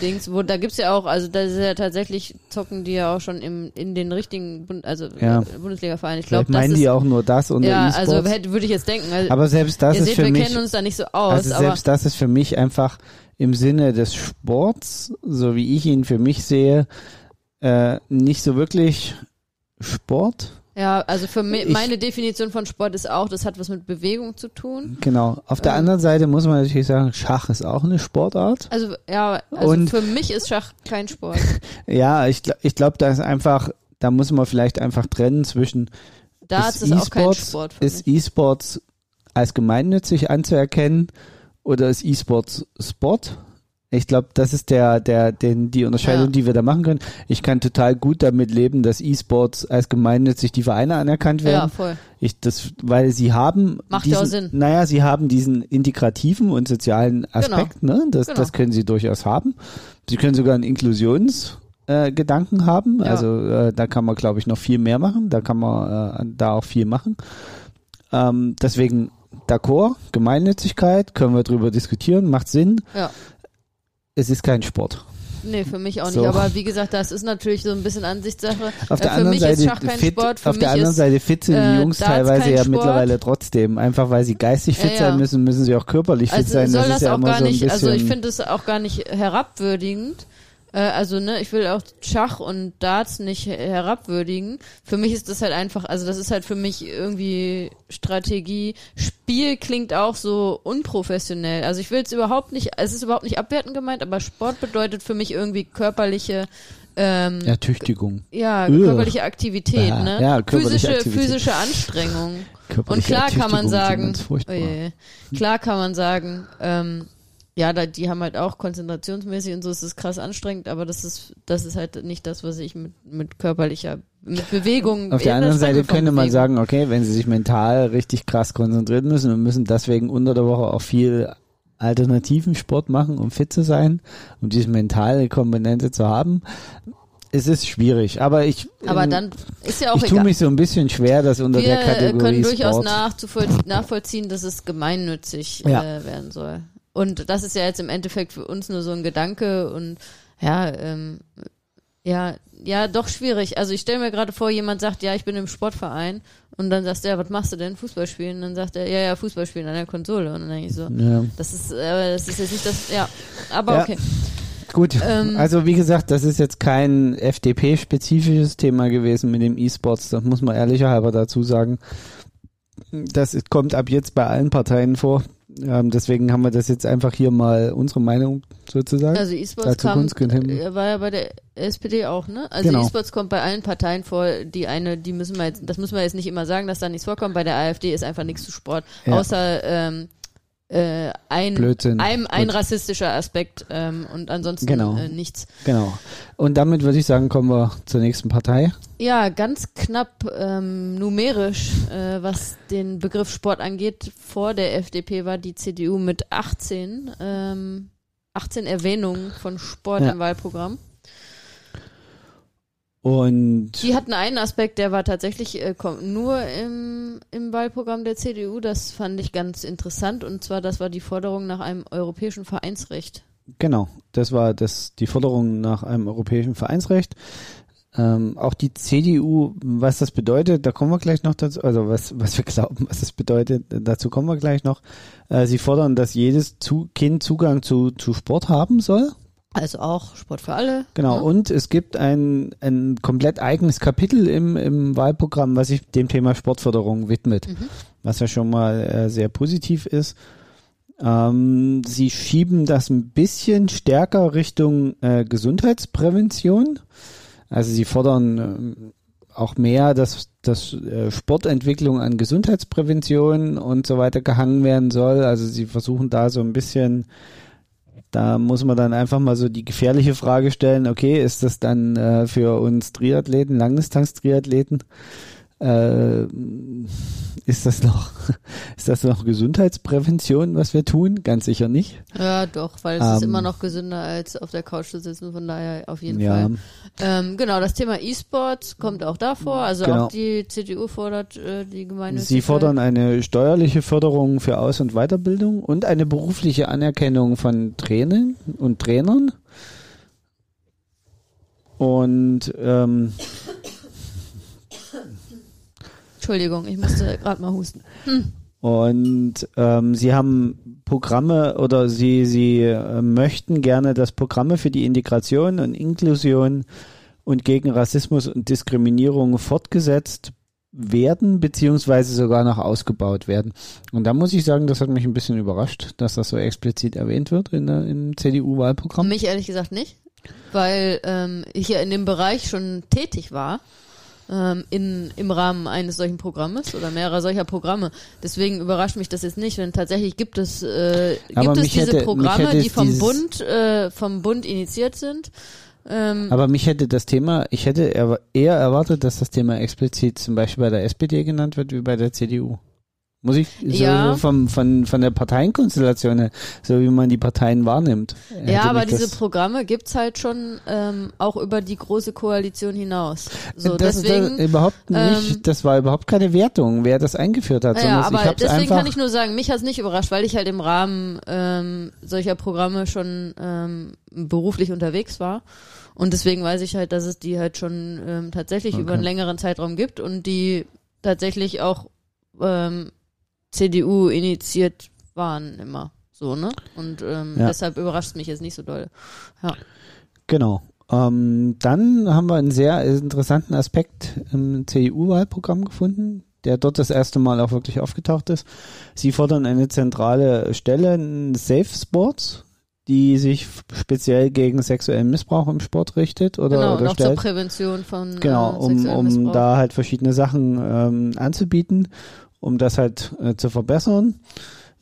[SPEAKER 2] Dings, wo da gibt's ja auch, also da ist ja tatsächlich zocken die ja auch schon im, in den richtigen Bund, also
[SPEAKER 1] Ja.
[SPEAKER 2] äh, Bundesliga-Vereinen. Ich glaube,
[SPEAKER 1] meinen
[SPEAKER 2] ist
[SPEAKER 1] die auch nur das unter
[SPEAKER 2] ja,
[SPEAKER 1] E-Sports.
[SPEAKER 2] also hätte, würde ich jetzt denken. Also,
[SPEAKER 1] aber selbst das
[SPEAKER 2] ihr
[SPEAKER 1] ist
[SPEAKER 2] seht,
[SPEAKER 1] für
[SPEAKER 2] wir
[SPEAKER 1] mich,
[SPEAKER 2] kennen uns da nicht so aus,
[SPEAKER 1] also
[SPEAKER 2] aber
[SPEAKER 1] selbst das ist für mich einfach im Sinne des Sports, so wie ich ihn für mich sehe, äh, nicht so wirklich Sport.
[SPEAKER 2] Ja, also für mich,
[SPEAKER 1] Ich-
[SPEAKER 2] meine Definition von Sport ist auch, das hat was mit Bewegung zu tun.
[SPEAKER 1] Genau. Auf der
[SPEAKER 2] Ähm.
[SPEAKER 1] anderen Seite muss man natürlich sagen, Schach ist auch eine Sportart.
[SPEAKER 2] Also ja, also
[SPEAKER 1] Und-
[SPEAKER 2] für mich ist Schach kein Sport.
[SPEAKER 1] Ja, ich, ich glaube, da ist einfach, da muss man vielleicht einfach trennen zwischen
[SPEAKER 2] Darts
[SPEAKER 1] Ist
[SPEAKER 2] ist auch kein
[SPEAKER 1] E-Sports-
[SPEAKER 2] Sport für
[SPEAKER 1] ist. E-Sports als gemeinnützig anzuerkennen oder ist E-Sports Sport? Ich glaube, das ist der, der, den, die Unterscheidung,
[SPEAKER 2] Ja.
[SPEAKER 1] die wir da machen können. Ich kann total gut damit leben, dass E-Sports als gemeinnützig die Vereine anerkannt
[SPEAKER 2] Ja,
[SPEAKER 1] werden.
[SPEAKER 2] voll.
[SPEAKER 1] Ich, das, weil sie haben
[SPEAKER 2] Macht
[SPEAKER 1] diesen,
[SPEAKER 2] ja auch Sinn.
[SPEAKER 1] Naja, sie haben diesen integrativen und sozialen Aspekt, ne? Das,
[SPEAKER 2] Genau.
[SPEAKER 1] das können sie durchaus haben. Sie können sogar einen Inklusions äh, Gedanken haben.
[SPEAKER 2] Ja.
[SPEAKER 1] Also äh, da kann man, glaube ich, noch viel mehr machen. Da kann man äh, da auch viel machen. Ähm, deswegen d'accord, Gemeinnützigkeit, können wir drüber diskutieren, macht Sinn.
[SPEAKER 2] Ja.
[SPEAKER 1] Es ist kein Sport.
[SPEAKER 2] Nee, für mich auch nicht.
[SPEAKER 1] So.
[SPEAKER 2] Aber wie gesagt, das ist natürlich so ein bisschen Ansichtssache.
[SPEAKER 1] Auf
[SPEAKER 2] Äh,
[SPEAKER 1] der
[SPEAKER 2] für
[SPEAKER 1] anderen
[SPEAKER 2] mich
[SPEAKER 1] Seite
[SPEAKER 2] ist Schach kein
[SPEAKER 1] fit, auf der anderen
[SPEAKER 2] ist,
[SPEAKER 1] Seite fit sind die
[SPEAKER 2] äh,
[SPEAKER 1] Jungs
[SPEAKER 2] Darts
[SPEAKER 1] teilweise ja
[SPEAKER 2] Sport.
[SPEAKER 1] mittlerweile trotzdem. Einfach weil sie geistig fit
[SPEAKER 2] Ja,
[SPEAKER 1] sein
[SPEAKER 2] ja.
[SPEAKER 1] müssen, müssen sie auch körperlich fit
[SPEAKER 2] also
[SPEAKER 1] sein.
[SPEAKER 2] soll
[SPEAKER 1] das
[SPEAKER 2] das,
[SPEAKER 1] ist ja
[SPEAKER 2] auch gar
[SPEAKER 1] so
[SPEAKER 2] nicht, also ich finde es auch gar nicht herabwürdigend. Äh, also, ne, ich will auch Schach und Darts nicht herabwürdigen. Für mich ist das halt einfach, also das ist halt für mich irgendwie Strategie. Spiel klingt auch so unprofessionell. Also ich will es überhaupt nicht, es ist überhaupt nicht abwertend gemeint, aber Sport bedeutet für mich irgendwie körperliche ähm,
[SPEAKER 1] Ertüchtigung.
[SPEAKER 2] Ja,
[SPEAKER 1] Ugh.
[SPEAKER 2] körperliche Aktivität,
[SPEAKER 1] Bah,
[SPEAKER 2] ne?
[SPEAKER 1] ja, körperliche
[SPEAKER 2] physische,
[SPEAKER 1] Aktivität.
[SPEAKER 2] physische Anstrengung. Und klar kann man sagen, oh je, klar kann man sagen, ähm, ja, da, die haben halt auch konzentrationsmäßig und so ist es krass anstrengend, aber das ist, das ist halt nicht das, was ich mit, mit körperlicher, mit Bewegung.
[SPEAKER 1] Auf der anderen Seite könnte man sagen, okay, wenn sie sich mental richtig krass konzentrieren müssen und müssen deswegen unter der Woche auch viel alternativen Sport machen, um fit zu sein, um diese mentale Komponente zu haben, es ist schwierig. Aber ich,
[SPEAKER 2] Aber
[SPEAKER 1] ähm,
[SPEAKER 2] dann ist ja auch
[SPEAKER 1] ich tue
[SPEAKER 2] egal.
[SPEAKER 1] mich so ein bisschen schwer, das unter
[SPEAKER 2] Wir
[SPEAKER 1] der
[SPEAKER 2] äh,
[SPEAKER 1] Kategorie
[SPEAKER 2] können durchaus
[SPEAKER 1] Sport.
[SPEAKER 2] nachvollziehen, dass es gemeinnützig
[SPEAKER 1] Ja.
[SPEAKER 2] äh, werden soll. Und das ist ja jetzt im Endeffekt für uns nur so ein Gedanke und ja, ähm, ja, ja, doch schwierig. Also ich stelle mir gerade vor, jemand sagt, ja, ich bin im Sportverein und dann du, ja, was machst du denn? Fußball spielen? Und dann sagt er, ja, ja, Fußball spielen an der Konsole. Und dann denke ich so,
[SPEAKER 1] Ja.
[SPEAKER 2] das ist, äh, das ist jetzt nicht das, ja, aber
[SPEAKER 1] Ja.
[SPEAKER 2] okay.
[SPEAKER 1] Gut,
[SPEAKER 2] Ähm,
[SPEAKER 1] also wie gesagt, das ist jetzt kein FDP-spezifisches Thema gewesen mit dem E-Sports, das muss man ehrlicherhalber dazu sagen. Das kommt ab jetzt bei allen Parteien vor. Ähm, deswegen haben wir das jetzt einfach hier mal unsere Meinung sozusagen.
[SPEAKER 2] Also E-Sports äh, war ja bei der SPD auch, ne? Also
[SPEAKER 1] Genau.
[SPEAKER 2] E-Sports kommt bei allen Parteien vor, die eine, die müssen wir jetzt, das müssen wir jetzt nicht immer sagen, dass da nichts vorkommt. Bei der AfD ist einfach nichts zu Sport,
[SPEAKER 1] Ja.
[SPEAKER 2] außer ähm, äh, ein,
[SPEAKER 1] Blödsinn.
[SPEAKER 2] ein, ein rassistischer Aspekt ähm, und ansonsten
[SPEAKER 1] Genau.
[SPEAKER 2] äh, nichts.
[SPEAKER 1] Genau. Und damit würde ich sagen, kommen wir zur nächsten Partei.
[SPEAKER 2] Ja, ganz knapp ähm, numerisch, äh, was den Begriff Sport angeht, vor der FDP war die CDU mit 18, ähm, 18 Erwähnungen von Sport
[SPEAKER 1] Ja.
[SPEAKER 2] im Wahlprogramm.
[SPEAKER 1] Und
[SPEAKER 2] Die hatten einen Aspekt, der war tatsächlich äh, nur im, im Wahlprogramm der CDU. Das fand ich ganz interessant. Und zwar, das war die Forderung nach einem europäischen Vereinsrecht.
[SPEAKER 1] Genau, das war das die Forderung nach einem europäischen Vereinsrecht. Ähm, auch die CDU, was das bedeutet, da kommen wir gleich noch dazu, also was, was wir glauben, was das bedeutet, dazu kommen wir gleich noch. Äh, sie fordern, dass jedes zu Kind Zugang zu, zu Sport haben soll.
[SPEAKER 2] Also auch Sport für alle.
[SPEAKER 1] Genau,
[SPEAKER 2] Ne?
[SPEAKER 1] und es gibt ein, ein komplett eigenes Kapitel im, im Wahlprogramm, was sich dem Thema Sportförderung widmet,
[SPEAKER 2] Mhm.
[SPEAKER 1] was ja schon mal äh, sehr positiv ist. Ähm, sie schieben das ein bisschen stärker Richtung äh, Gesundheitsprävention. Also sie fordern ähm, auch mehr, dass, dass äh, Sportentwicklung an Gesundheitsprävention und so weiter gehangen werden soll. Also sie versuchen da so ein bisschen da muss man dann einfach mal so die gefährliche Frage stellen, okay, ist das dann äh, für uns Triathleten, Langdistanz-Triathleten, äh, ist das noch, ist das noch Gesundheitsprävention, was wir tun? Ganz sicher nicht.
[SPEAKER 2] Ja, doch, weil es ist
[SPEAKER 1] Ähm,
[SPEAKER 2] immer noch gesünder, als auf der Couch zu sitzen. Von daher auf jeden
[SPEAKER 1] Ja,
[SPEAKER 2] Fall. Ähm, genau, das Thema E-Sports kommt auch davor. Also
[SPEAKER 1] Genau.
[SPEAKER 2] auch die CDU fordert äh, die Gemeinnützigkeit.
[SPEAKER 1] Sie fordern eine steuerliche Förderung für Aus- und Weiterbildung und eine berufliche Anerkennung von Trainern und Trainern. Und ähm,
[SPEAKER 2] Entschuldigung, ich musste gerade mal husten.
[SPEAKER 1] Und ähm, sie haben Programme oder sie, sie äh, möchten gerne, dass Programme für die Integration und Inklusion und gegen Rassismus und Diskriminierung fortgesetzt werden, beziehungsweise sogar noch ausgebaut werden. Und da muss ich sagen, das hat mich ein bisschen überrascht, dass das so explizit erwähnt wird in der, im CDU-Wahlprogramm.
[SPEAKER 2] Mich ehrlich gesagt nicht, weil ähm, ich ja in dem Bereich schon tätig war. Ähm, in, im Rahmen eines solchen Programmes oder mehrerer solcher Programme. Deswegen überrascht mich das jetzt nicht, wenn tatsächlich gibt es, äh,
[SPEAKER 1] Aber
[SPEAKER 2] gibt es diese
[SPEAKER 1] hätte-
[SPEAKER 2] Programme, die vom Bund, äh, vom Bund initiiert sind. Ähm,
[SPEAKER 1] Aber mich hätte das Thema, ich hätte er- eher erwartet, dass das Thema explizit zum Beispiel bei der SPD genannt wird wie bei der CDU. Muss ich so
[SPEAKER 2] Ja.
[SPEAKER 1] vom, von, von der Parteienkonstellation so wie man die Parteien wahrnimmt.
[SPEAKER 2] ja, aber diese Programme gibt's halt schon ähm, auch über die große Koalition hinaus. So,
[SPEAKER 1] das,
[SPEAKER 2] deswegen,
[SPEAKER 1] das überhaupt nicht,
[SPEAKER 2] ähm,
[SPEAKER 1] das war überhaupt keine Wertung, wer das eingeführt hat,
[SPEAKER 2] Ja, aber deswegen kann ich nur sagen, mich hat's nicht überrascht, weil ich halt im Rahmen ähm, solcher Programme schon ähm, beruflich unterwegs war. Und deswegen weiß ich halt, dass es die halt schon ähm, tatsächlich
[SPEAKER 1] Okay.
[SPEAKER 2] über einen längeren Zeitraum gibt und die tatsächlich auch ähm, CDU initiiert waren immer. So, ne? Und ähm,
[SPEAKER 1] Ja.
[SPEAKER 2] deshalb überrascht es mich jetzt nicht so doll. Ja.
[SPEAKER 1] Genau. Ähm, dann haben wir einen sehr interessanten Aspekt im CDU-Wahlprogramm gefunden, der dort das erste Mal auch wirklich aufgetaucht ist. Sie fordern eine zentrale Stelle Safe Sports, die sich speziell gegen sexuellen Missbrauch im Sport richtet oder,
[SPEAKER 2] Genau, und
[SPEAKER 1] oder
[SPEAKER 2] auch zur. Prävention von
[SPEAKER 1] Genau,
[SPEAKER 2] äh,
[SPEAKER 1] um, um
[SPEAKER 2] Missbrauch.
[SPEAKER 1] da halt verschiedene Sachen ähm, anzubieten, um das halt äh, zu verbessern.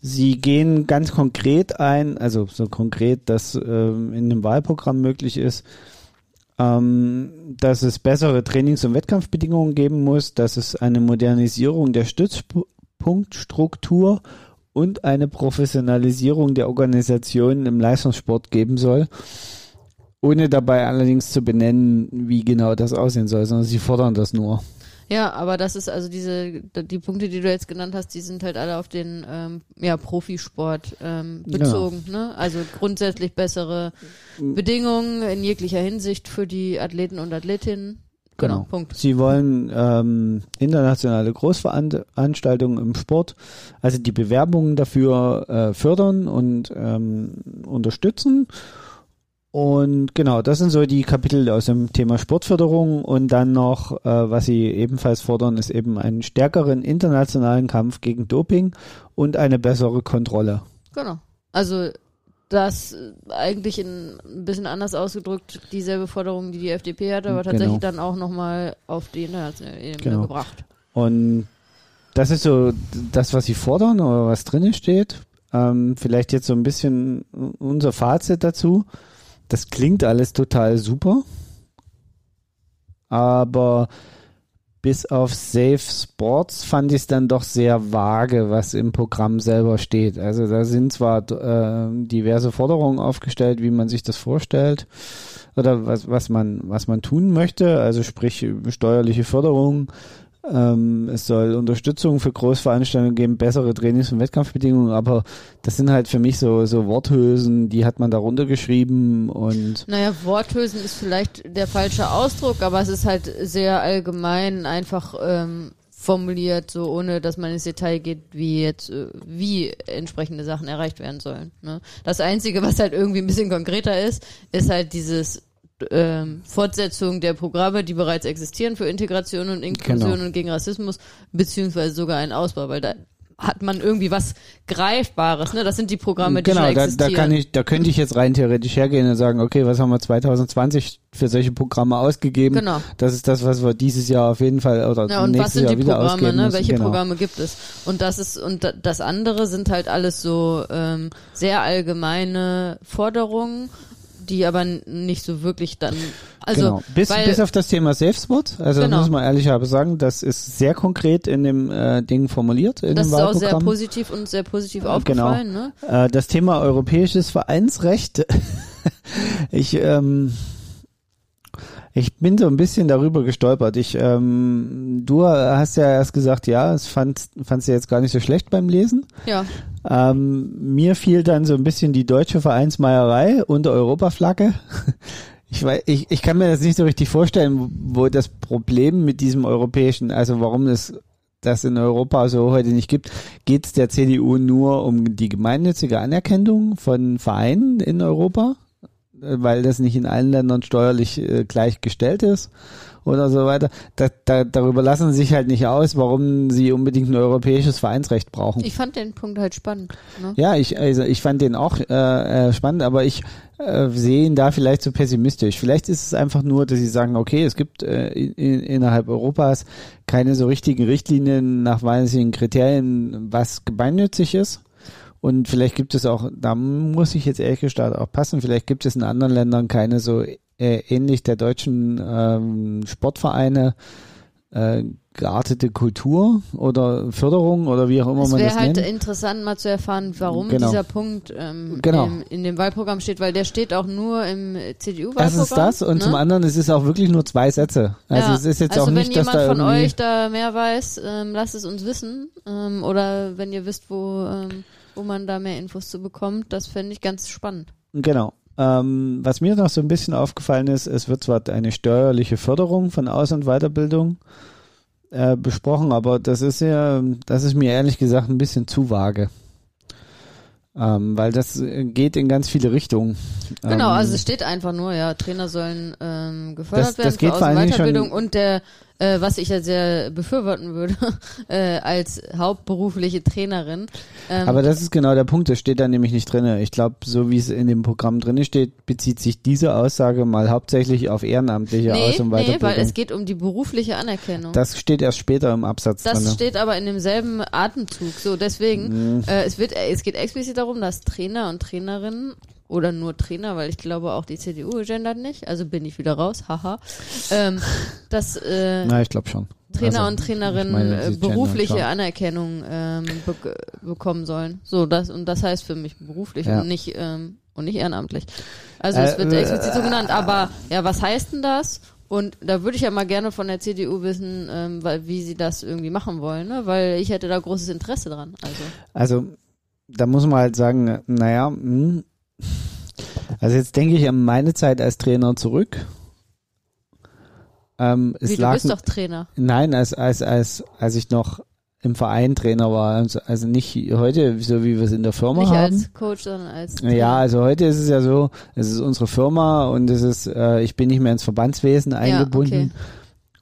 [SPEAKER 1] Sie gehen ganz konkret ein, also so konkret, dass ähm, in einem Wahlprogramm möglich ist, ähm, dass es bessere Trainings- und Wettkampfbedingungen geben muss, dass es eine Modernisierung der Stützpunktstruktur und eine Professionalisierung der Organisationen im Leistungssport geben soll ohne dabei allerdings zu benennen, wie genau das aussehen soll, sondern sie fordern das nur.
[SPEAKER 2] Ja, aber das ist also diese, die Punkte, die du jetzt genannt hast, die sind halt alle auf den ähm, ja, Profisport ähm,
[SPEAKER 1] Genau.
[SPEAKER 2] bezogen. Ne? Also grundsätzlich bessere Bedingungen in jeglicher Hinsicht für die Athleten und Athletinnen. Genau, Punkt.
[SPEAKER 1] Sie wollen ähm, internationale Großveranstaltungen im Sport, also die Bewerbungen dafür äh, fördern und ähm, unterstützen. Und genau, das sind so die Kapitel aus dem Thema Sportförderung und dann noch, äh, was sie ebenfalls fordern, ist eben einen stärkeren internationalen Kampf gegen Doping und eine bessere Kontrolle.
[SPEAKER 2] Genau. Also das äh, eigentlich in, ein bisschen anders ausgedrückt, dieselbe Forderung, die die FDP hatte, aber
[SPEAKER 1] Genau.
[SPEAKER 2] tatsächlich dann auch nochmal auf die internationale Ebene
[SPEAKER 1] Genau.
[SPEAKER 2] gebracht.
[SPEAKER 1] Und das ist so das, was sie fordern oder was drinnen steht. Ähm, vielleicht jetzt so ein bisschen unser Fazit dazu. Das klingt alles total super, aber bis auf Safe Sports fand ich es dann doch sehr vage, was im Programm selber steht. Also da sind zwar äh, diverse Forderungen aufgestellt, wie man sich das vorstellt oder was, was man was man tun möchte, also sprich steuerliche Förderung. Ähm, es soll Unterstützung für Großveranstaltungen geben, bessere Trainings- und Wettkampfbedingungen, aber das sind halt für mich so, so Worthülsen, die hat man da runtergeschrieben und
[SPEAKER 2] Naja, Worthülsen ist vielleicht der falsche Ausdruck, aber es ist halt sehr allgemein einfach ähm, formuliert, so ohne dass man ins Detail geht, wie jetzt, äh, wie entsprechende Sachen erreicht werden sollen. Ne? Das Einzige, was halt irgendwie ein bisschen konkreter ist, ist halt dieses ähm, Fortsetzung der Programme, die bereits existieren für Integration und Inklusion
[SPEAKER 1] Genau.
[SPEAKER 2] und gegen Rassismus, beziehungsweise sogar einen Ausbau, weil da hat man irgendwie was Greifbares, ne? Das sind die Programme, die
[SPEAKER 1] genau,
[SPEAKER 2] schon
[SPEAKER 1] da,
[SPEAKER 2] existieren.
[SPEAKER 1] da kann ich, da könnte ich jetzt rein theoretisch hergehen und sagen, okay, was haben wir 2020 für solche Programme ausgegeben?
[SPEAKER 2] Genau.
[SPEAKER 1] Das ist das, was wir dieses Jahr auf jeden Fall oder
[SPEAKER 2] Ja, und
[SPEAKER 1] nächstes
[SPEAKER 2] was sind
[SPEAKER 1] Jahr
[SPEAKER 2] die
[SPEAKER 1] wieder
[SPEAKER 2] Programme, ne? Welche
[SPEAKER 1] genau.
[SPEAKER 2] Programme gibt es? Und das ist, und da- das andere sind halt alles so ähm, sehr allgemeine Forderungen, die aber nicht so wirklich dann. Also
[SPEAKER 1] genau. bis,
[SPEAKER 2] weil,
[SPEAKER 1] bis auf das Thema Selbstmord, also
[SPEAKER 2] Genau.
[SPEAKER 1] muss man ehrlicherweise sagen, das ist sehr konkret in dem äh, Ding formuliert, in
[SPEAKER 2] das
[SPEAKER 1] dem
[SPEAKER 2] ist auch sehr positiv und sehr positiv
[SPEAKER 1] Genau.
[SPEAKER 2] aufgefallen, ne?
[SPEAKER 1] Äh, das Thema europäisches Vereinsrecht. ich, ähm, ich bin so ein bisschen darüber gestolpert. Ich, ähm, du hast ja erst gesagt, ja, es fand, fandst du jetzt gar nicht so schlecht beim Lesen.
[SPEAKER 2] Ja.
[SPEAKER 1] Ähm, mir fiel dann so ein bisschen die deutsche Vereinsmeierei unter Europaflagge. Ich, weiß, ich, ich kann mir das nicht so richtig vorstellen, wo das Problem mit diesem europäischen, also warum es das in Europa so heute nicht gibt, geht es der CDU nur um die gemeinnützige Anerkennung von Vereinen in Europa? Weil das nicht in allen Ländern steuerlich äh, gleichgestellt ist oder so weiter. Da, da, darüber lassen sie sich halt nicht aus, warum sie unbedingt ein europäisches Vereinsrecht brauchen.
[SPEAKER 2] Ich fand den Punkt halt spannend. Ne?
[SPEAKER 1] Ja, ich, also ich fand den auch äh, äh, spannend, aber ich äh, sehe ihn da vielleicht zu so pessimistisch. Vielleicht ist es einfach nur, dass sie sagen, okay, es gibt äh, in, innerhalb Europas keine so richtigen Richtlinien nach weisigen Kriterien, was gemeinnützig ist. Und vielleicht gibt es auch, da muss ich jetzt ehrlich gesagt auch passen, vielleicht gibt es in anderen Ländern keine so äh, ähnlich der deutschen ähm, Sportvereine äh, geartete Kultur oder Förderung oder wie auch immer
[SPEAKER 2] es
[SPEAKER 1] man das
[SPEAKER 2] halt
[SPEAKER 1] nennt.
[SPEAKER 2] wäre halt interessant mal zu erfahren, warum
[SPEAKER 1] Genau.
[SPEAKER 2] dieser Punkt ähm,
[SPEAKER 1] Genau.
[SPEAKER 2] im, in dem Wahlprogramm steht, weil der steht auch nur im CDU-Wahlprogramm.
[SPEAKER 1] Erstens das und
[SPEAKER 2] ne?
[SPEAKER 1] zum anderen, es ist auch wirklich nur zwei Sätze. Also
[SPEAKER 2] ja.
[SPEAKER 1] es ist jetzt
[SPEAKER 2] also
[SPEAKER 1] auch nicht,
[SPEAKER 2] wenn
[SPEAKER 1] dass
[SPEAKER 2] jemand
[SPEAKER 1] da
[SPEAKER 2] von
[SPEAKER 1] irgendwie,
[SPEAKER 2] euch da mehr weiß, ähm, lasst es uns wissen. Ähm, oder wenn ihr wisst, wo, ähm, wo man da mehr Infos zu bekommt, das fände ich ganz spannend.
[SPEAKER 1] Genau. Ähm, was mir noch so ein bisschen aufgefallen ist, es wird zwar eine steuerliche Förderung von Aus- und Weiterbildung äh, besprochen, aber das ist ja, das ist mir ehrlich gesagt ein bisschen zu vage. Ähm, weil das äh, geht in ganz viele Richtungen.
[SPEAKER 2] Genau,
[SPEAKER 1] ähm,
[SPEAKER 2] also es steht einfach nur, ja, Trainer sollen ähm, gefördert
[SPEAKER 1] Das- das
[SPEAKER 2] werden
[SPEAKER 1] geht
[SPEAKER 2] für Außenweiterbildung und der, äh, was ich ja sehr befürworten würde, äh, als hauptberufliche Trainerin. Ähm,
[SPEAKER 1] Aber das ist genau der Punkt, das steht da nämlich nicht drinne. Ich glaube, so wie es in dem Programm drinne steht, bezieht sich diese Aussage mal hauptsächlich auf ehrenamtliche
[SPEAKER 2] nee,
[SPEAKER 1] Aus- und
[SPEAKER 2] nee,
[SPEAKER 1] Weiterbildung.
[SPEAKER 2] weil es geht um die berufliche Anerkennung.
[SPEAKER 1] das steht erst später im Absatz
[SPEAKER 2] Das
[SPEAKER 1] drinne.
[SPEAKER 2] steht aber in demselben Atemzug. So, deswegen,
[SPEAKER 1] Mhm.
[SPEAKER 2] äh, es wird, äh, es geht explizit darum, dass Trainer und Trainerinnen oder nur Trainer, weil ich glaube auch die CDU gendert nicht, also bin ich wieder raus, haha, ähm, dass äh,
[SPEAKER 1] Na, ich glaube schon.
[SPEAKER 2] Trainer
[SPEAKER 1] Also,
[SPEAKER 2] und Trainerinnen
[SPEAKER 1] meine,
[SPEAKER 2] äh,
[SPEAKER 1] gendern
[SPEAKER 2] berufliche
[SPEAKER 1] schon.
[SPEAKER 2] Anerkennung ähm, be bekommen sollen. So, das und das heißt für mich beruflich
[SPEAKER 1] Ja.
[SPEAKER 2] und nicht ähm, und nicht ehrenamtlich. Also es
[SPEAKER 1] Äh,
[SPEAKER 2] wird
[SPEAKER 1] äh,
[SPEAKER 2] explizit so genannt. Aber ja, was heißt denn das? Und da würde ich ja mal gerne von der CDU wissen, ähm, weil, wie sie das irgendwie machen wollen, ne? weil ich hätte da großes Interesse dran. Also
[SPEAKER 1] Also, da muss man halt sagen, naja, hm. Also jetzt denke ich an meine Zeit als Trainer zurück. Ähm,
[SPEAKER 2] wie, du bist doch Trainer.
[SPEAKER 1] nein, als, als, als, als ich noch im Verein Trainer war, also, also nicht heute, so wie wir es in der Firma
[SPEAKER 2] Nicht
[SPEAKER 1] haben.
[SPEAKER 2] als Coach, sondern als Trainer.
[SPEAKER 1] Ja, also heute ist es ja so, es ist unsere Firma und es ist, äh, ich bin nicht mehr ins Verbandswesen eingebunden.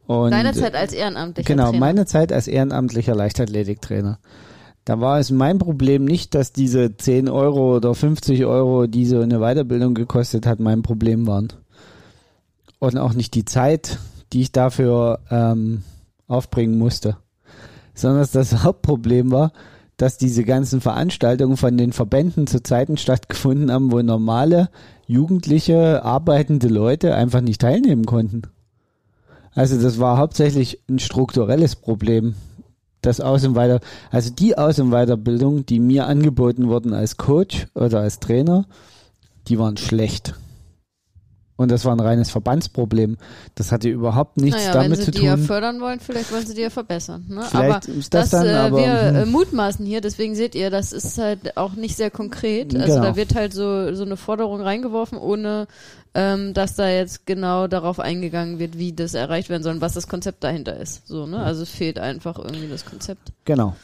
[SPEAKER 1] Und
[SPEAKER 2] Deine Zeit als ehrenamtlicher
[SPEAKER 1] Genau,
[SPEAKER 2] Trainer.
[SPEAKER 1] meine Zeit als ehrenamtlicher Leichtathletiktrainer. Da war es mein Problem nicht, dass diese 10 Euro oder 50 Euro, die so eine Weiterbildung gekostet hat, mein Problem waren. Und auch nicht die Zeit, die ich dafür ähm, aufbringen musste. Sondern das Hauptproblem war, dass diese ganzen Veranstaltungen von den Verbänden zu Zeiten stattgefunden haben, wo normale, jugendliche, arbeitende Leute einfach nicht teilnehmen konnten. Also das war hauptsächlich ein strukturelles Problem. Das Aus- und Weiter, also die Aus- und Weiterbildung, die mir angeboten wurden als Coach oder als Trainer, die waren schlecht. Und das war ein reines Verbandsproblem. Das hatte überhaupt nichts
[SPEAKER 2] naja,
[SPEAKER 1] damit
[SPEAKER 2] wenn sie
[SPEAKER 1] zu
[SPEAKER 2] die
[SPEAKER 1] tun.
[SPEAKER 2] ja fördern wollen, vielleicht wollen sie die ja verbessern. Ne?
[SPEAKER 1] Vielleicht
[SPEAKER 2] aber
[SPEAKER 1] ist das dann,
[SPEAKER 2] äh,
[SPEAKER 1] aber,
[SPEAKER 2] wir
[SPEAKER 1] hm.
[SPEAKER 2] äh, mutmaßen hier, deswegen seht ihr, das ist halt auch nicht sehr konkret. Also
[SPEAKER 1] Genau.
[SPEAKER 2] da wird halt so, so eine Forderung reingeworfen, ohne ähm, dass da jetzt genau darauf eingegangen wird, wie das erreicht werden soll und was das Konzept dahinter ist. So, ne? Also es fehlt einfach irgendwie das Konzept.
[SPEAKER 1] Genau.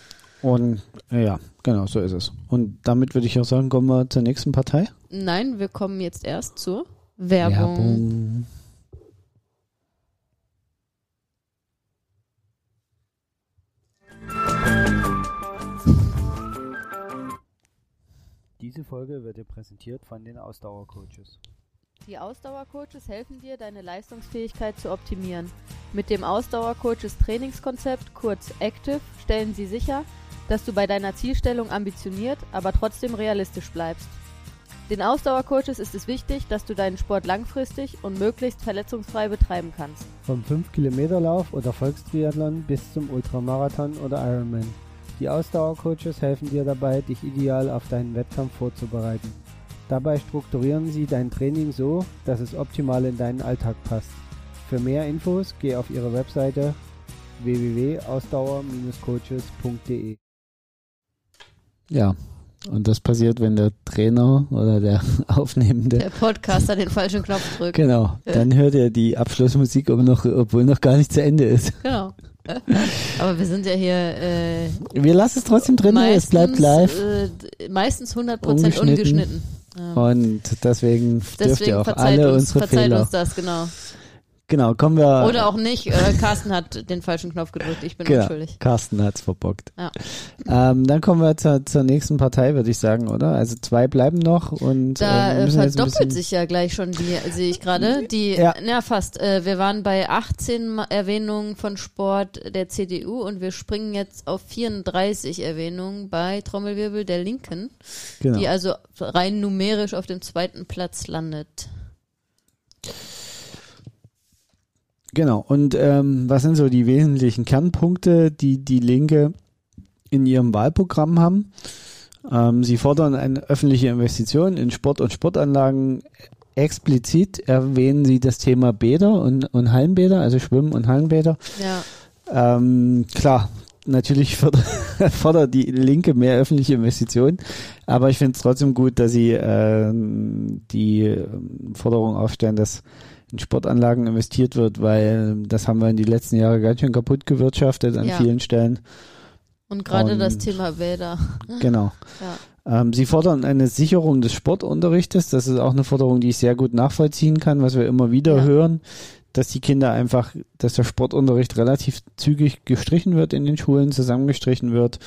[SPEAKER 1] Und äh, ja, genau, so ist es. Und damit würde ich auch sagen, kommen wir zur nächsten Partei.
[SPEAKER 2] Nein, wir kommen jetzt erst zur Werbung.
[SPEAKER 1] Diese Folge wird dir präsentiert von den Ausdauercoaches.
[SPEAKER 2] Die Ausdauercoaches helfen dir, deine Leistungsfähigkeit zu optimieren. Mit dem Ausdauercoaches Trainingskonzept, kurz Active, stellen sie sicher, dass du bei deiner Zielstellung ambitioniert, aber trotzdem realistisch bleibst. Den Ausdauercoaches ist es wichtig, dass du deinen Sport langfristig und möglichst verletzungsfrei betreiben kannst.
[SPEAKER 3] Vom 5-Kilometer-Lauf oder Volkstriathlon bis zum Ultramarathon oder Ironman. Die Ausdauercoaches helfen dir dabei, dich ideal auf deinen Wettkampf vorzubereiten. Dabei strukturieren sie dein Training so, dass es optimal in deinen Alltag passt. Für mehr Infos geh auf ihre Webseite www.ausdauer-coaches.de.
[SPEAKER 1] Ja. Und das passiert, wenn der Trainer oder der Aufnehmende
[SPEAKER 2] Der Podcaster den falschen Knopf drückt.
[SPEAKER 1] Genau, dann hört ihr die Abschlussmusik aber noch, obwohl noch gar nicht zu Ende ist.
[SPEAKER 2] Genau. Aber wir sind ja hier äh,
[SPEAKER 1] Wir lassen es trotzdem drin, es bleibt live.
[SPEAKER 2] Äh, meistens 100%
[SPEAKER 1] Ungeschnitten.
[SPEAKER 2] ungeschnitten. Ähm,
[SPEAKER 1] Und deswegen, dürft
[SPEAKER 2] Deswegen
[SPEAKER 1] ihr auch
[SPEAKER 2] verzeiht,
[SPEAKER 1] alle
[SPEAKER 2] uns,
[SPEAKER 1] unsere
[SPEAKER 2] verzeiht
[SPEAKER 1] Fehler.
[SPEAKER 2] uns das, genau.
[SPEAKER 1] Genau, kommen wir.
[SPEAKER 2] Oder auch nicht. Äh, Carsten hat den falschen Knopf gedrückt. Ich bin
[SPEAKER 1] genau,
[SPEAKER 2] unschuldig.
[SPEAKER 1] Carsten hat's verbockt.
[SPEAKER 2] Ja.
[SPEAKER 1] Ähm, dann kommen wir zur, zur nächsten Partei, würde ich sagen, oder? Also zwei bleiben noch und
[SPEAKER 2] Da
[SPEAKER 1] äh,
[SPEAKER 2] äh, verdoppelt sich ja gleich schon die, sehe ich gerade. Die,
[SPEAKER 1] Ja.
[SPEAKER 2] ja, fast. Äh, wir waren bei 18 Ma- Erwähnungen von Sport der CDU und wir springen jetzt auf 34 Erwähnungen bei Trommelwirbel der Linken,
[SPEAKER 1] genau.
[SPEAKER 2] die also rein numerisch auf dem zweiten Platz landet.
[SPEAKER 1] Genau. Und ähm, was sind so die wesentlichen Kernpunkte, die die Linke in ihrem Wahlprogramm haben? Ähm, sie fordern eine öffentliche Investition in Sport und Sportanlagen. Explizit erwähnen sie das Thema Bäder und, und Hallenbäder, also Schwimmen und Hallenbäder.
[SPEAKER 2] Ja,
[SPEAKER 1] Ähm, klar, natürlich fordert, fordert die Linke mehr öffentliche Investitionen, aber ich finde es trotzdem gut, dass sie ähm, die ähm, Forderung aufstellen, dass in Sportanlagen investiert wird, weil das haben wir in die letzten Jahre ganz schön kaputt gewirtschaftet an
[SPEAKER 2] Ja.
[SPEAKER 1] vielen Stellen.
[SPEAKER 2] und gerade das Thema Bäder.
[SPEAKER 1] Genau.
[SPEAKER 2] Ja.
[SPEAKER 1] Ähm, sie fordern eine Sicherung des Sportunterrichtes. Das ist auch eine Forderung, die ich sehr gut nachvollziehen kann, was wir immer wieder
[SPEAKER 2] Ja.
[SPEAKER 1] hören, dass die Kinder einfach, dass der Sportunterricht relativ zügig gestrichen wird in den Schulen, zusammengestrichen wird.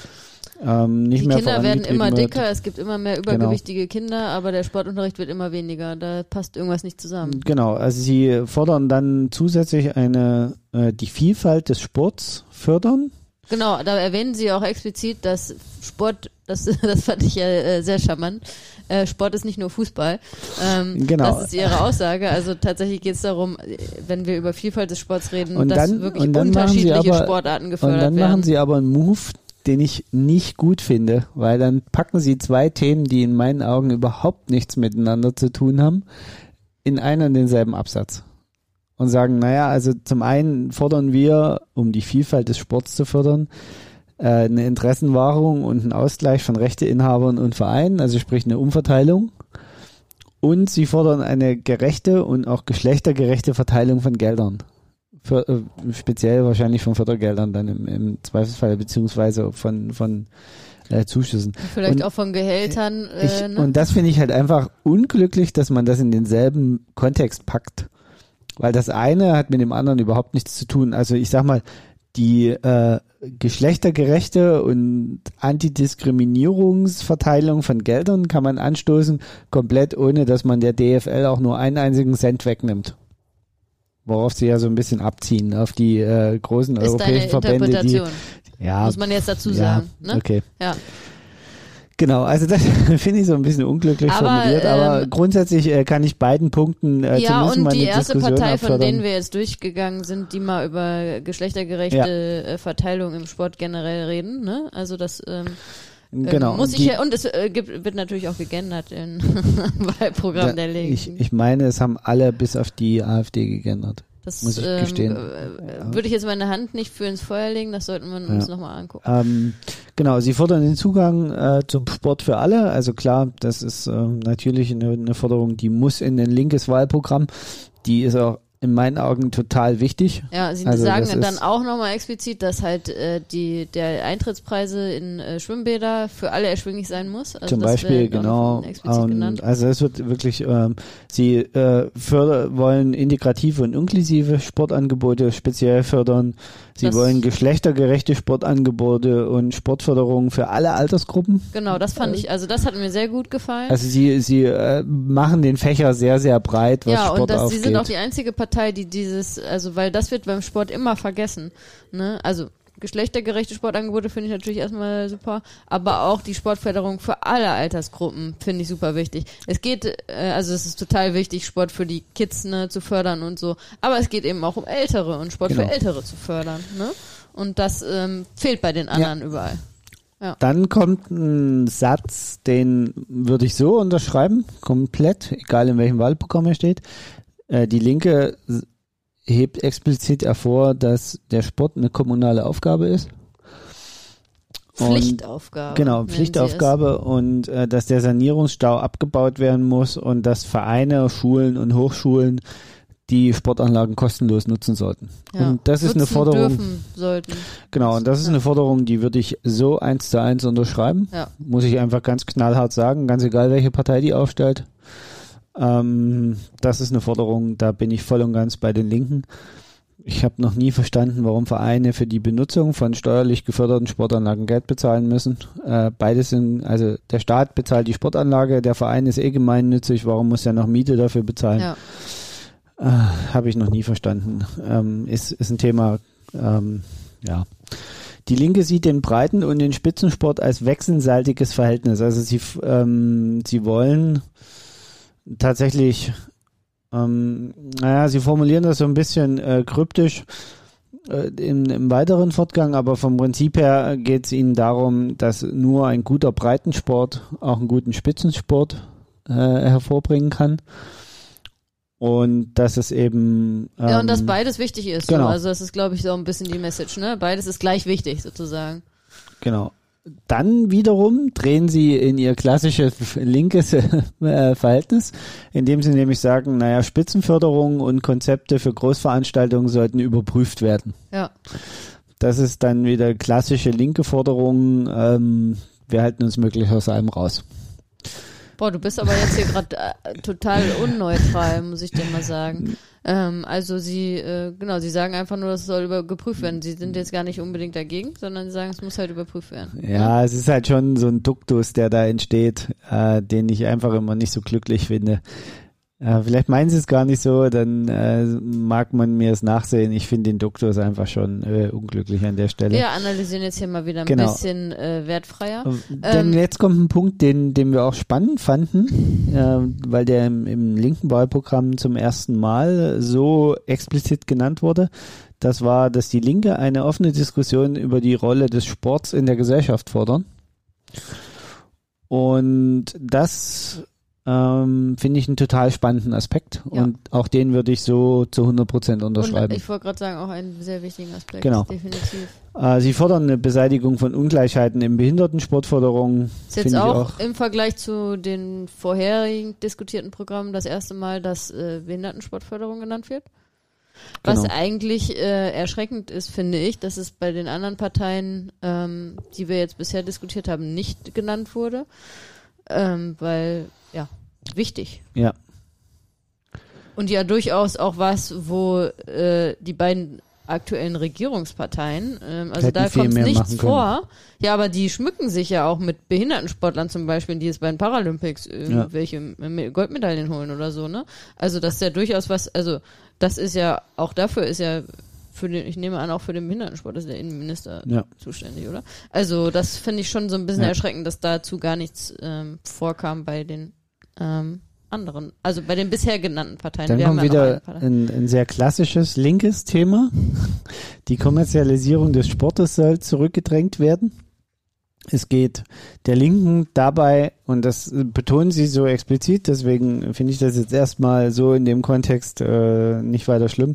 [SPEAKER 1] Ähm, nicht
[SPEAKER 2] Die
[SPEAKER 1] mehr
[SPEAKER 2] Kinder werden immer
[SPEAKER 1] wird.
[SPEAKER 2] dicker, es gibt immer mehr übergewichtige Kinder, aber der Sportunterricht wird immer weniger. Da passt irgendwas nicht zusammen.
[SPEAKER 1] Genau, also sie fordern dann zusätzlich eine äh, die Vielfalt des Sports fördern.
[SPEAKER 2] Genau, da erwähnen sie auch explizit, dass Sport, das, das fand ich ja äh, sehr charmant, äh, Sport ist nicht nur Fußball. Ähm,
[SPEAKER 1] Genau.
[SPEAKER 2] Das ist ihre Aussage. Also tatsächlich geht es darum, äh, wenn wir über Vielfalt des Sports reden,
[SPEAKER 1] Und
[SPEAKER 2] dass
[SPEAKER 1] dann-
[SPEAKER 2] wirklich
[SPEAKER 1] und dann
[SPEAKER 2] unterschiedliche
[SPEAKER 1] aber-
[SPEAKER 2] Sportarten
[SPEAKER 1] Und
[SPEAKER 2] gefördert
[SPEAKER 1] dann
[SPEAKER 2] werden.
[SPEAKER 1] machen sie aber einen Move, den ich nicht gut finde, weil dann packen sie zwei Themen, die in meinen Augen überhaupt nichts miteinander zu tun haben, in einen und denselben Absatz. Und sagen, naja, also zum einen fordern wir, um die Vielfalt des Sports zu fördern, äh, eine Interessenwahrung und einen Ausgleich von Rechteinhabern und Vereinen, also sprich eine Umverteilung. Und sie fordern eine gerechte und auch geschlechtergerechte Verteilung von Geldern. Für, äh, speziell wahrscheinlich von Fördergeldern dann im, im Zweifelsfall, beziehungsweise von, von äh, Zuschüssen.
[SPEAKER 2] Vielleicht
[SPEAKER 1] und-
[SPEAKER 2] auch von Gehältern.
[SPEAKER 1] Ich,
[SPEAKER 2] Äh, ne?
[SPEAKER 1] Und das finde ich halt einfach unglücklich, dass man das in denselben Kontext packt. Weil das eine hat mit dem anderen überhaupt nichts zu tun. Also ich sag mal, die äh, geschlechtergerechte und Antidiskriminierungsverteilung von Geldern kann man anstoßen, komplett ohne, dass man der DFL auch nur einen einzigen Cent wegnimmt. Worauf sie ja so ein bisschen abziehen, auf die äh, großen
[SPEAKER 2] ist
[SPEAKER 1] europäischen Verbände, die
[SPEAKER 2] Interpretation,
[SPEAKER 1] ja,
[SPEAKER 2] muss man jetzt dazu
[SPEAKER 1] ja,
[SPEAKER 2] sagen. Ne?
[SPEAKER 1] okay.
[SPEAKER 2] Ja.
[SPEAKER 1] Genau, also das finde ich so ein bisschen unglücklich
[SPEAKER 2] Aber,
[SPEAKER 1] formuliert, aber
[SPEAKER 2] ähm,
[SPEAKER 1] grundsätzlich äh, kann ich beiden Punkten äh,
[SPEAKER 2] ja, und die erste
[SPEAKER 1] Diskussion
[SPEAKER 2] Partei, von denen wir jetzt durchgegangen sind, die mal über geschlechtergerechte äh, Verteilung im Sport generell reden. Ne? Also das ähm,
[SPEAKER 1] genau,
[SPEAKER 2] ähm, muss
[SPEAKER 1] und
[SPEAKER 2] ich ja, und es äh, gibt, wird natürlich auch geändert im Wahlprogramm
[SPEAKER 1] da-
[SPEAKER 2] der Linken.
[SPEAKER 1] ich, ich meine, es haben alle bis auf die AfD geändert.
[SPEAKER 2] das
[SPEAKER 1] muss ich
[SPEAKER 2] ähm,
[SPEAKER 1] gestehen.
[SPEAKER 2] äh,
[SPEAKER 1] Ja.
[SPEAKER 2] würde ich jetzt meine Hand nicht für ins Feuer legen, das sollten wir uns
[SPEAKER 1] Ja.
[SPEAKER 2] nochmal angucken.
[SPEAKER 1] Ähm, genau, sie fordern den Zugang äh, zum Sport für alle. Also klar, das ist ähm, natürlich eine, eine Forderung, die muss in ein linkes Wahlprogramm. Die ist auch in meinen Augen total wichtig.
[SPEAKER 2] Ja, sie
[SPEAKER 1] Also
[SPEAKER 2] sagen dann auch nochmal explizit, dass halt äh, die der Eintrittspreise in äh, Schwimmbäder für alle erschwinglich sein muss. Also
[SPEAKER 1] Zum
[SPEAKER 2] das
[SPEAKER 1] Beispiel, genau. Und also es wird wirklich, ähm, sie äh, förder, wollen integrative und inklusive Sportangebote speziell fördern. Sie
[SPEAKER 2] Das-
[SPEAKER 1] wollen geschlechtergerechte Sportangebote und Sportförderung für alle Altersgruppen.
[SPEAKER 2] Genau, das fand ich, also das hat mir sehr gut gefallen.
[SPEAKER 1] Also sie, sie äh, machen den Fächer sehr, sehr breit, was
[SPEAKER 2] ja,
[SPEAKER 1] Sport
[SPEAKER 2] und das, sie
[SPEAKER 1] aufgeht.
[SPEAKER 2] sind auch die einzige Partei, die dieses, also weil das wird beim Sport immer vergessen. Ne? Also geschlechtergerechte Sportangebote finde ich natürlich erstmal super, aber auch die Sportförderung für alle Altersgruppen finde ich super wichtig. Es geht, äh, also es ist total wichtig, Sport für die Kids ne, zu fördern und so, aber es geht eben auch um Ältere und Sport
[SPEAKER 1] Genau.
[SPEAKER 2] für Ältere zu fördern. Ne? Und das ähm, fehlt bei den anderen überall.
[SPEAKER 1] Dann kommt ein Satz, den würde ich so unterschreiben, komplett, egal in welchem Wahlprogramm er steht. Äh, die Linke hebt explizit hervor, dass der Sport eine kommunale Aufgabe ist. Und-
[SPEAKER 2] Pflichtaufgabe.
[SPEAKER 1] Genau, Pflichtaufgabe und äh, dass der Sanierungsstau abgebaut werden muss und dass Vereine, Schulen und Hochschulen die Sportanlagen kostenlos nutzen sollten.
[SPEAKER 2] Ja.
[SPEAKER 1] Und das ist eine Forderung.
[SPEAKER 2] Sollten.
[SPEAKER 1] Genau, und das ist eine Forderung, die würde ich so eins zu eins unterschreiben.
[SPEAKER 2] Ja.
[SPEAKER 1] Muss ich einfach ganz knallhart sagen, ganz egal, welche Partei die aufstellt. Ähm, das ist eine Forderung, da bin ich voll und ganz bei den Linken. Ich habe noch nie verstanden, warum Vereine für die Benutzung von steuerlich geförderten Sportanlagen Geld bezahlen müssen. Äh, beides sind, also der Staat bezahlt die Sportanlage, der Verein ist eh gemeinnützig, warum muss er noch Miete dafür bezahlen?
[SPEAKER 2] Ja.
[SPEAKER 1] Äh, Habe ich noch nie verstanden. Ähm, ist, ist ein Thema, ähm, ja. Die Linke sieht den Breiten- und den Spitzensport als wechselseitiges Verhältnis. Also sie, ähm, sie wollen tatsächlich, ähm, naja, sie formulieren das so ein bisschen äh, kryptisch äh, im, im weiteren Fortgang, aber vom Prinzip her geht es ihnen darum, dass nur ein guter Breitensport auch einen guten Spitzensport äh, hervorbringen kann. Und dass es eben. Ähm,
[SPEAKER 2] ja, und dass beides wichtig ist.
[SPEAKER 1] genau.
[SPEAKER 2] So. Also das ist, glaube ich, so ein bisschen die Message, ne? Beides ist gleich wichtig, sozusagen.
[SPEAKER 1] Genau. Dann wiederum drehen sie in ihr klassisches linkes äh, Verhältnis, indem sie nämlich sagen, naja, Spitzenförderung und Konzepte für Großveranstaltungen sollten überprüft werden.
[SPEAKER 2] Ja.
[SPEAKER 1] Das ist dann wieder klassische linke Forderung. Ähm, wir halten uns möglichst aus allem raus.
[SPEAKER 2] Boah, du bist aber jetzt hier gerade äh, total unneutral, muss ich dir mal sagen. Ähm, also sie, äh, genau, sie sagen einfach nur, das soll über geprüft werden. Sie sind jetzt gar nicht unbedingt dagegen, sondern sie sagen, es muss halt überprüft werden.
[SPEAKER 1] Ja, es ist halt schon so ein Duktus, der da entsteht, äh, den ich einfach immer nicht so glücklich finde. Äh, vielleicht meinen sie es gar nicht so, dann äh, mag man mir es nachsehen. Ich finde den Duktus einfach schon äh, unglücklich an der Stelle.
[SPEAKER 2] Wir analysieren jetzt hier mal wieder ein
[SPEAKER 1] Genau.
[SPEAKER 2] bisschen äh, wertfreier.
[SPEAKER 1] Denn
[SPEAKER 2] Ähm,
[SPEAKER 1] jetzt kommt ein Punkt, den, den wir auch spannend fanden, äh, weil der im, im linken Wahlprogramm zum ersten Mal so explizit genannt wurde. Das war, dass die Linke eine offene Diskussion über die Rolle des Sports in der Gesellschaft fordern. Und das ähm, finde ich einen total spannenden Aspekt.
[SPEAKER 2] Ja.
[SPEAKER 1] Und auch den würde ich so zu 100 Prozent
[SPEAKER 2] Und
[SPEAKER 1] unterschreiben.
[SPEAKER 2] ich wollte gerade sagen, auch einen sehr wichtigen Aspekt.
[SPEAKER 1] Genau.
[SPEAKER 2] Definitiv.
[SPEAKER 1] Äh, sie fordern eine Beseitigung von Ungleichheiten im Behindertensportforderungen.
[SPEAKER 2] Ist jetzt
[SPEAKER 1] ich
[SPEAKER 2] auch, im Vergleich zu den vorherigen diskutierten Programmen das erste Mal, dass äh, Behindertensportförderung genannt wird. Was
[SPEAKER 1] Genau.
[SPEAKER 2] eigentlich äh, erschreckend ist, finde ich, dass es bei den anderen Parteien, ähm, die wir jetzt bisher diskutiert haben, nicht genannt wurde. Ähm, weil, wichtig.
[SPEAKER 1] Ja.
[SPEAKER 2] Und ja durchaus auch was, wo äh, die beiden aktuellen Regierungsparteien, ähm, also
[SPEAKER 1] Hätten
[SPEAKER 2] da kommt nichts vor. Ja, aber die schmücken sich ja auch mit Behindertensportlern zum Beispiel, die es bei den Paralympics irgendwelche äh, Goldmedaillen holen oder so, ne? Also das ist ja durchaus was, also das ist ja, auch dafür ist ja für den, ich nehme an, auch für den Behindertensport ist der Innenminister
[SPEAKER 1] Ja.
[SPEAKER 2] zuständig, oder? Also das finde ich schon so ein bisschen
[SPEAKER 1] Ja.
[SPEAKER 2] erschreckend, dass dazu gar nichts ähm, vorkam bei den ähm, anderen, also bei den bisher genannten Parteien.
[SPEAKER 1] Dann
[SPEAKER 2] Wir
[SPEAKER 1] kommt
[SPEAKER 2] ja
[SPEAKER 1] wieder
[SPEAKER 2] Partei.
[SPEAKER 1] ein, ein sehr klassisches linkes Thema. Die Kommerzialisierung des Sportes soll zurückgedrängt werden. Es geht der Linken dabei, und das betonen sie so explizit, deswegen finde ich das jetzt erstmal so in dem Kontext äh, nicht weiter schlimm,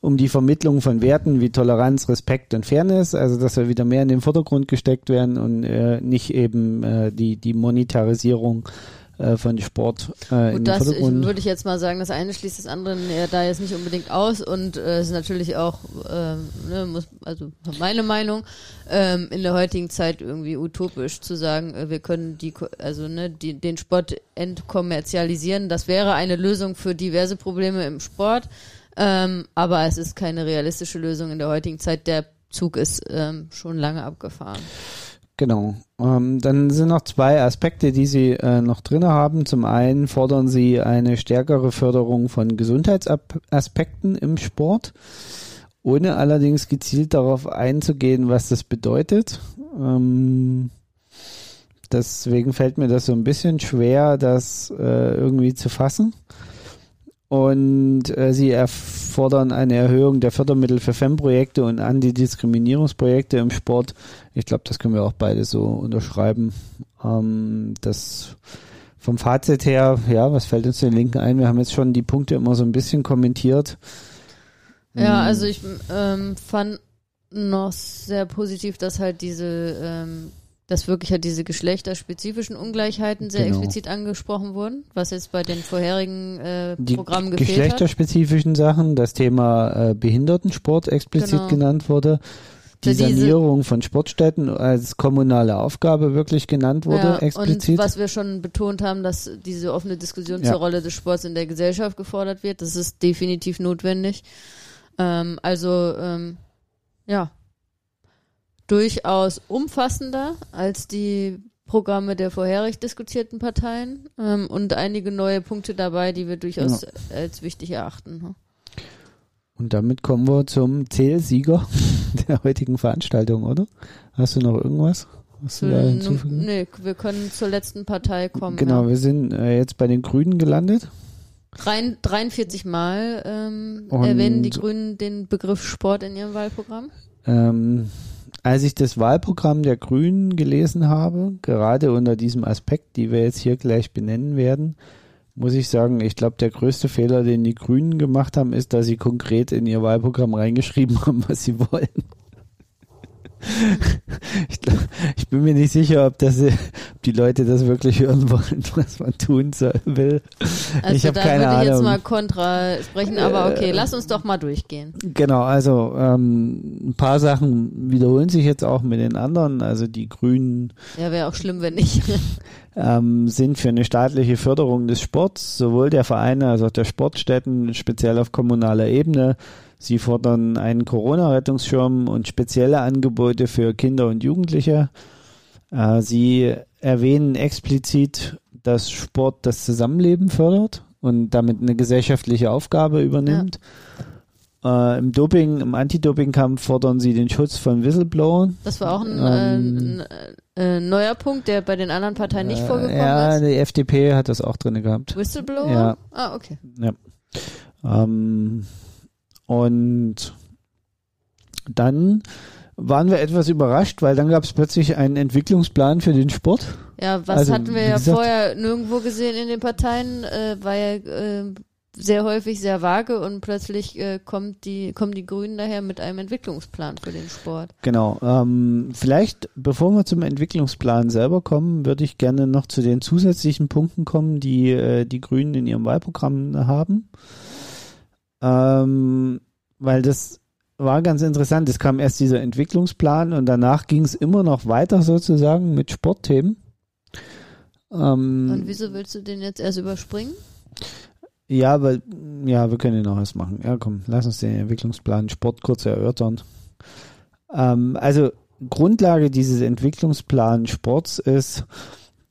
[SPEAKER 1] um die Vermittlung von Werten wie Toleranz, Respekt und Fairness, also dass wir wieder mehr in den Vordergrund gesteckt werden und äh, nicht eben äh, die, die Monetarisierung äh, von Sport äh, in
[SPEAKER 2] Gut,
[SPEAKER 1] den
[SPEAKER 2] das würde ich jetzt mal sagen, das eine schließt das andere ja, da jetzt nicht unbedingt aus und äh, ist natürlich auch, ähm, ne, muss, also meine Meinung, ähm, in der heutigen Zeit irgendwie utopisch zu sagen, äh, wir können die, also ne, die, den Sport entkommerzialisieren. Das wäre eine Lösung für diverse Probleme im Sport, ähm, aber es ist keine realistische Lösung in der heutigen Zeit. Der Zug ist ähm, schon lange abgefahren.
[SPEAKER 1] Genau. Ähm, dann sind noch zwei Aspekte, die Sie äh, noch drin haben. Zum einen fordern Sie eine stärkere Förderung von Gesundheitsaspekten im Sport, ohne allerdings gezielt darauf einzugehen, was das bedeutet. Ähm, deswegen fällt mir das so ein bisschen schwer, das äh, irgendwie zu fassen. Und äh, sie erfordern eine Erhöhung der Fördermittel für FEM-Projekte und Antidiskriminierungsprojekte im Sport. Ich glaube, das können wir auch beide so unterschreiben. Ähm, das vom Fazit her, ja, was fällt uns den Linken ein? Wir haben jetzt schon die Punkte immer so ein bisschen kommentiert.
[SPEAKER 2] Ja,
[SPEAKER 1] Hm,
[SPEAKER 2] also ich ähm, fand noch sehr positiv, dass halt diese ähm, dass wirklich halt diese geschlechterspezifischen Ungleichheiten sehr
[SPEAKER 1] Genau.
[SPEAKER 2] explizit angesprochen wurden, was jetzt bei den vorherigen äh,
[SPEAKER 1] Die
[SPEAKER 2] Programmen gefehlt hat.
[SPEAKER 1] geschlechterspezifischen Sachen, das Thema äh, Behindertensport explizit
[SPEAKER 2] Genau.
[SPEAKER 1] genannt wurde, die
[SPEAKER 2] diese-
[SPEAKER 1] Sanierung von Sportstätten als kommunale Aufgabe wirklich genannt wurde,
[SPEAKER 2] ja,
[SPEAKER 1] explizit.
[SPEAKER 2] Und was wir schon betont haben, dass diese offene Diskussion
[SPEAKER 1] Ja.
[SPEAKER 2] zur Rolle des Sports in der Gesellschaft gefordert wird, das ist definitiv notwendig. Ähm, also ähm, ja, durchaus umfassender als die Programme der vorherig diskutierten Parteien ähm, und einige neue Punkte dabei, die wir durchaus als wichtig erachten. ne?
[SPEAKER 1] Und damit kommen wir zum Zählsieger der heutigen Veranstaltung, oder? Hast du noch irgendwas? Was du da
[SPEAKER 2] Zu-
[SPEAKER 1] hinzufügen?
[SPEAKER 2] nee, wir können zur letzten Partei kommen.
[SPEAKER 1] Genau,
[SPEAKER 2] ja.
[SPEAKER 1] wir sind äh, jetzt bei den Grünen gelandet.
[SPEAKER 2] Rein 43 Mal ähm, erwähnen die Grünen den Begriff Sport in ihrem Wahlprogramm.
[SPEAKER 1] Ähm, als ich das Wahlprogramm der Grünen gelesen habe, gerade unter diesem Aspekt, die wir jetzt hier gleich benennen werden, muss ich sagen, ich glaube, der größte Fehler, den die Grünen gemacht haben, ist, dass sie konkret in ihr Wahlprogramm reingeschrieben haben, was sie wollen. Ich, glaub, ich bin mir nicht sicher, ob, das, ob die Leute das wirklich hören wollen, was man tun soll, will.
[SPEAKER 2] Also
[SPEAKER 1] Ich hab
[SPEAKER 2] da
[SPEAKER 1] keine
[SPEAKER 2] würde ich jetzt
[SPEAKER 1] Ahnung.
[SPEAKER 2] mal kontra sprechen, aber okay,
[SPEAKER 1] Äh,
[SPEAKER 2] lass uns doch mal durchgehen.
[SPEAKER 1] Genau, also ähm, ein paar Sachen wiederholen sich jetzt auch mit den anderen. Also die Grünen
[SPEAKER 2] Ja, wäre auch schlimm, wenn nicht.
[SPEAKER 1] ähm, sind für eine staatliche Förderung des Sports, sowohl der Vereine als auch der Sportstätten, speziell auf kommunaler Ebene. Sie fordern einen Corona-Rettungsschirm und spezielle Angebote für Kinder und Jugendliche. Äh, sie erwähnen explizit, dass Sport das Zusammenleben fördert und damit eine gesellschaftliche Aufgabe übernimmt. Äh, Im Doping, im Anti-Doping-Kampf fordern sie den Schutz von Whistleblowern.
[SPEAKER 2] Das war auch ein,
[SPEAKER 1] Ähm,
[SPEAKER 2] äh, ein äh, neuer Punkt, der bei den anderen Parteien nicht
[SPEAKER 1] Äh,
[SPEAKER 2] vorgekommen
[SPEAKER 1] ja,
[SPEAKER 2] ist.
[SPEAKER 1] die FDP hat das auch drin gehabt.
[SPEAKER 2] Whistleblower?
[SPEAKER 1] Ja.
[SPEAKER 2] Ah, okay.
[SPEAKER 1] Ähm, und dann waren wir etwas überrascht, weil dann gab es plötzlich einen Entwicklungsplan für den Sport.
[SPEAKER 2] Ja, was
[SPEAKER 1] Also,
[SPEAKER 2] hatten wir ja
[SPEAKER 1] gesagt-
[SPEAKER 2] vorher nirgendwo gesehen in den Parteien, äh, war ja äh, sehr häufig sehr vage und plötzlich äh, kommt die, kommen die Grünen daher mit einem Entwicklungsplan für den Sport.
[SPEAKER 1] Genau. Ähm, vielleicht, bevor wir zum Entwicklungsplan selber kommen, würde ich gerne noch zu den zusätzlichen Punkten kommen, die äh, die Grünen in ihrem Wahlprogramm haben. Ähm, weil das war ganz interessant. Es kam erst dieser Entwicklungsplan und danach ging es immer noch weiter sozusagen mit Sportthemen. Ähm,
[SPEAKER 2] Und wieso willst du den jetzt erst überspringen?
[SPEAKER 1] Ja, weil, ja, wir können ihn noch was machen. Ja, komm, lass uns den Entwicklungsplan Sport kurz erörtern. Ähm, also, Grundlage dieses Entwicklungsplans Sports ist,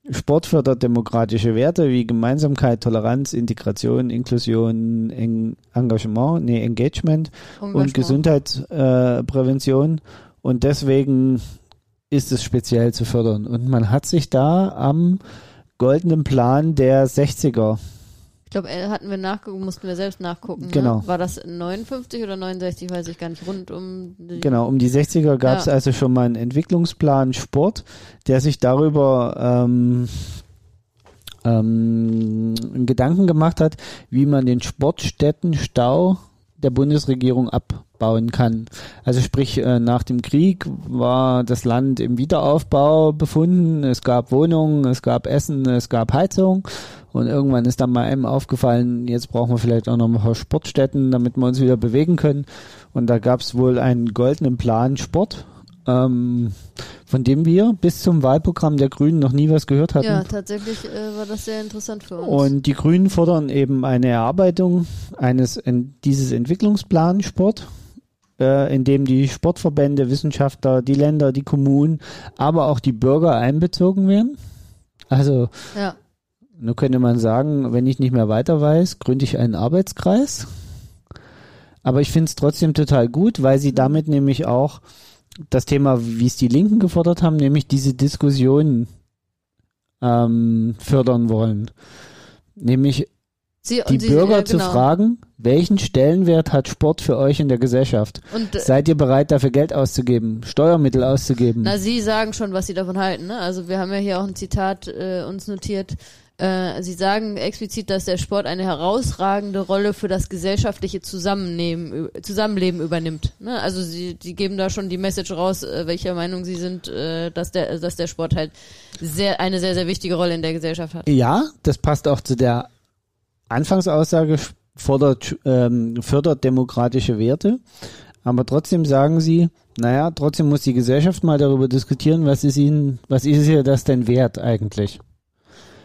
[SPEAKER 1] Sport fördert demokratische Werte wie Gemeinsamkeit, Toleranz, Integration, Inklusion, Eng Engagement, nee, Engagement und
[SPEAKER 2] Engagement.
[SPEAKER 1] Gesundheitsprävention. Äh, und deswegen ist es speziell zu fördern. Und man hat sich da am goldenen Plan der 60er
[SPEAKER 2] Ich glaube, äh, hatten wir nachgucken, mussten wir selbst nachgucken.
[SPEAKER 1] Genau.
[SPEAKER 2] Ne? War das 59 oder 69, weiß ich gar nicht, rund um die
[SPEAKER 1] Genau, um die 60er gab es
[SPEAKER 2] Ja.
[SPEAKER 1] also schon mal einen Entwicklungsplan Sport, der sich darüber ähm, ähm, Gedanken gemacht hat, wie man den Sportstättenstau der Bundesregierung abbauen kann. Also sprich, äh, nach dem Krieg war das Land im Wiederaufbau befunden, es gab Wohnungen, es gab Essen, es gab Heizung und irgendwann ist dann mal einem aufgefallen, jetzt brauchen wir vielleicht auch noch ein paar Sportstätten, damit wir uns wieder bewegen können. Und da gab es wohl einen goldenen Plan Sport, ähm, von dem wir bis zum Wahlprogramm der Grünen noch nie was gehört hatten.
[SPEAKER 2] Ja, tatsächlich äh, war das sehr interessant für uns.
[SPEAKER 1] Und die Grünen fordern eben eine Erarbeitung eines dieses Entwicklungsplans Sport, äh, in dem die Sportverbände, Wissenschaftler, die Länder, die Kommunen, aber auch die Bürger einbezogen werden. Also
[SPEAKER 2] ja,
[SPEAKER 1] nur könnte man sagen, wenn ich nicht mehr weiter weiß, gründe ich einen Arbeitskreis. Aber ich finde es trotzdem total gut, weil sie damit nämlich auch das Thema, wie es die Linken gefordert haben, nämlich diese Diskussion ähm, fördern wollen. Nämlich
[SPEAKER 2] sie,
[SPEAKER 1] die
[SPEAKER 2] sie,
[SPEAKER 1] Bürger
[SPEAKER 2] äh,
[SPEAKER 1] zu
[SPEAKER 2] genau.
[SPEAKER 1] fragen, welchen Stellenwert hat Sport für euch in der Gesellschaft?
[SPEAKER 2] Und äh,
[SPEAKER 1] Seid ihr bereit, dafür Geld auszugeben, Steuermittel auszugeben?
[SPEAKER 2] Na, Sie sagen schon, was Sie davon halten. Ne? Also wir haben ja hier auch ein Zitat äh, uns notiert. Äh, Sie sagen explizit, dass der Sport eine herausragende Rolle für das gesellschaftliche Zusammenleben übernimmt. Ne? Also Sie, Sie geben da schon die Message raus, äh, welcher Meinung Sie sind, äh, dass der, dass der Sport halt sehr eine sehr sehr wichtige Rolle in der Gesellschaft hat.
[SPEAKER 1] Ja, das passt auch zu der Anfangsaussage fordert, ähm, fördert demokratische Werte. Aber trotzdem sagen sie, naja, trotzdem muss die Gesellschaft mal darüber diskutieren, was ist ihnen, was ist ihr das denn wert eigentlich?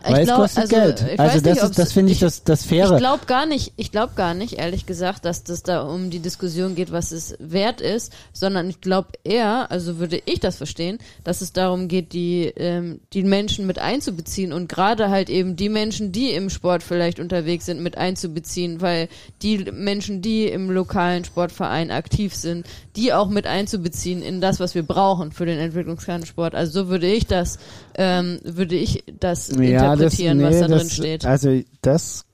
[SPEAKER 1] Weil
[SPEAKER 2] glaub,
[SPEAKER 1] es kostet
[SPEAKER 2] also,
[SPEAKER 1] Geld.
[SPEAKER 2] ich
[SPEAKER 1] Also das
[SPEAKER 2] nicht,
[SPEAKER 1] ist, das finde ich das, das Faire.
[SPEAKER 2] Ich glaube gar nicht, ich glaube gar nicht, ehrlich gesagt, dass das da um die Diskussion geht, was es wert ist, sondern ich glaube eher, also würde ich das verstehen, dass es darum geht, die, ähm, die Menschen mit einzubeziehen und gerade halt eben die Menschen, die im Sport vielleicht unterwegs sind, mit einzubeziehen, weil die Menschen, die im lokalen Sportverein aktiv sind, die auch mit einzubeziehen in das, was wir brauchen für den entwicklungsfernen Sport. Also so würde ich das, ähm, würde ich das interpretieren, was da drin steht.
[SPEAKER 1] Also das,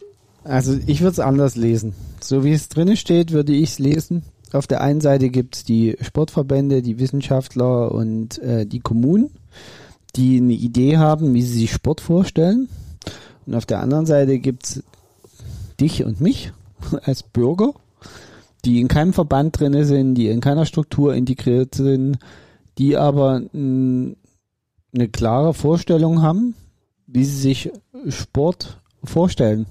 [SPEAKER 1] also ich würde es anders lesen. So wie es drin steht, würde ich es lesen. Auf der einen Seite gibt es die Sportverbände, die Wissenschaftler und äh, die Kommunen, die eine Idee haben, wie sie sich Sport vorstellen. Und auf der anderen Seite gibt es dich und mich als Bürger, die in keinem Verband drin sind, die in keiner Struktur integriert sind, die aber mh, eine klare Vorstellung haben, wie sie sich Sport vorstellen.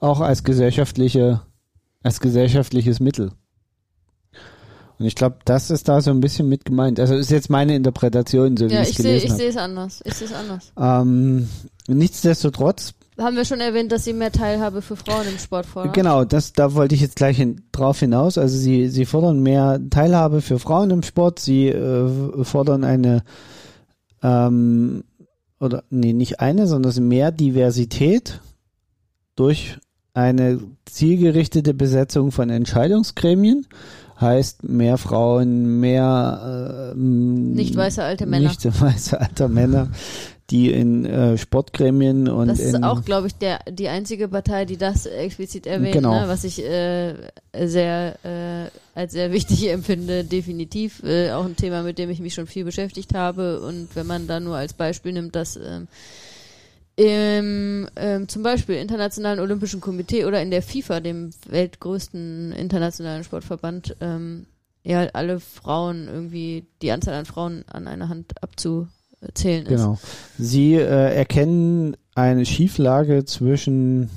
[SPEAKER 1] Auch als gesellschaftliche, als gesellschaftliches Mittel. Und ich glaube, das ist da so ein bisschen mit gemeint. Also ist jetzt meine Interpretation, so wie
[SPEAKER 2] ja,
[SPEAKER 1] ich es
[SPEAKER 2] ich sehe,
[SPEAKER 1] gelesen
[SPEAKER 2] ich
[SPEAKER 1] habe.
[SPEAKER 2] sehe es anders. Ich sehe es anders.
[SPEAKER 1] Ähm, nichtsdestotrotz,
[SPEAKER 2] Haben wir schon erwähnt, dass sie mehr Teilhabe für Frauen im Sport fordern?
[SPEAKER 1] genau, das, da wollte ich jetzt gleich hin, drauf hinaus. Also sie, sie fordern mehr Teilhabe für Frauen im Sport. Sie äh, fordern eine ähm, oder nee, nicht eine, sondern mehr Diversität durch eine zielgerichtete Besetzung von Entscheidungsgremien. Heißt mehr Frauen, mehr ähm,
[SPEAKER 2] Nicht weiße alte Männer.
[SPEAKER 1] Nicht weiße alte Männer, die in äh, Sportgremien und
[SPEAKER 2] Das ist auch, glaube ich, der, die einzige Partei, die das explizit erwähnt,
[SPEAKER 1] Genau.
[SPEAKER 2] ne? was ich äh, sehr äh, als sehr wichtig empfinde, definitiv. Äh, auch ein Thema, mit dem ich mich schon viel beschäftigt habe. Und wenn man da nur als Beispiel nimmt, dass ähm, im ähm, zum Beispiel Internationalen Olympischen Komitee oder in der FIFA, dem weltgrößten internationalen Sportverband, ähm, ja alle Frauen irgendwie die Anzahl an Frauen an einer Hand abzuzählen ist.
[SPEAKER 1] Genau. Sie äh, erkennen eine Schieflage zwischen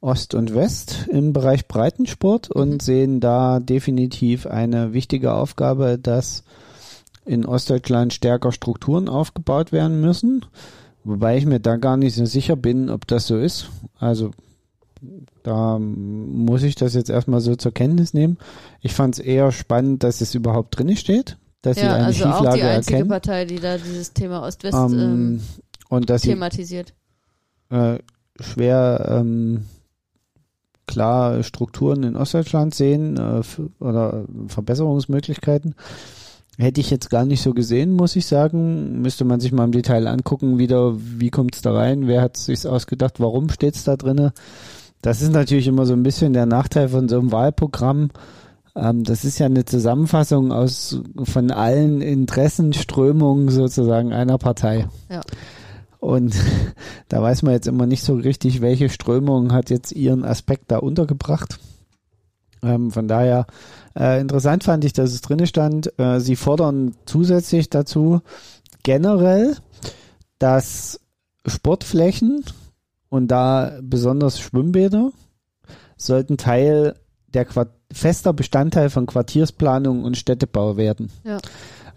[SPEAKER 1] Ost und West im Bereich Breitensport und
[SPEAKER 2] Mhm.
[SPEAKER 1] sehen da definitiv eine wichtige Aufgabe, dass in Ostdeutschland stärker Strukturen aufgebaut werden müssen. Wobei ich mir da gar nicht so sicher bin, ob das so ist. Also da muss ich das jetzt erstmal so zur Kenntnis nehmen. Ich fand es eher spannend, dass es überhaupt drin steht, dass sie
[SPEAKER 2] Ja,
[SPEAKER 1] eine
[SPEAKER 2] also auch
[SPEAKER 1] Schieflage
[SPEAKER 2] die einzige
[SPEAKER 1] erkennen.
[SPEAKER 2] Partei, die da dieses Thema Ost-West
[SPEAKER 1] Ähm,
[SPEAKER 2] ähm,
[SPEAKER 1] und dass sie
[SPEAKER 2] thematisiert.
[SPEAKER 1] äh, schwer ähm, klar Strukturen in Ostdeutschland sehen äh, oder Verbesserungsmöglichkeiten. Hätte ich jetzt gar nicht so gesehen, muss ich sagen. Müsste man sich mal im Detail angucken, wieder, wie kommt es da rein, wer hat sich ausgedacht, warum steht es da drinne. Das ist natürlich immer so ein bisschen der Nachteil von so einem Wahlprogramm. Ähm, das ist ja eine Zusammenfassung aus von allen Interessenströmungen sozusagen einer Partei.
[SPEAKER 2] Ja.
[SPEAKER 1] Und da weiß man jetzt immer nicht so richtig, welche Strömung hat jetzt ihren Aspekt da untergebracht. Ähm, von daher äh, interessant fand ich, dass es drinne stand. Äh, sie fordern zusätzlich dazu generell, dass Sportflächen und da besonders Schwimmbäder sollten Teil der Quart fester Bestandteil von Quartiersplanung und Städtebau werden.
[SPEAKER 2] Ja.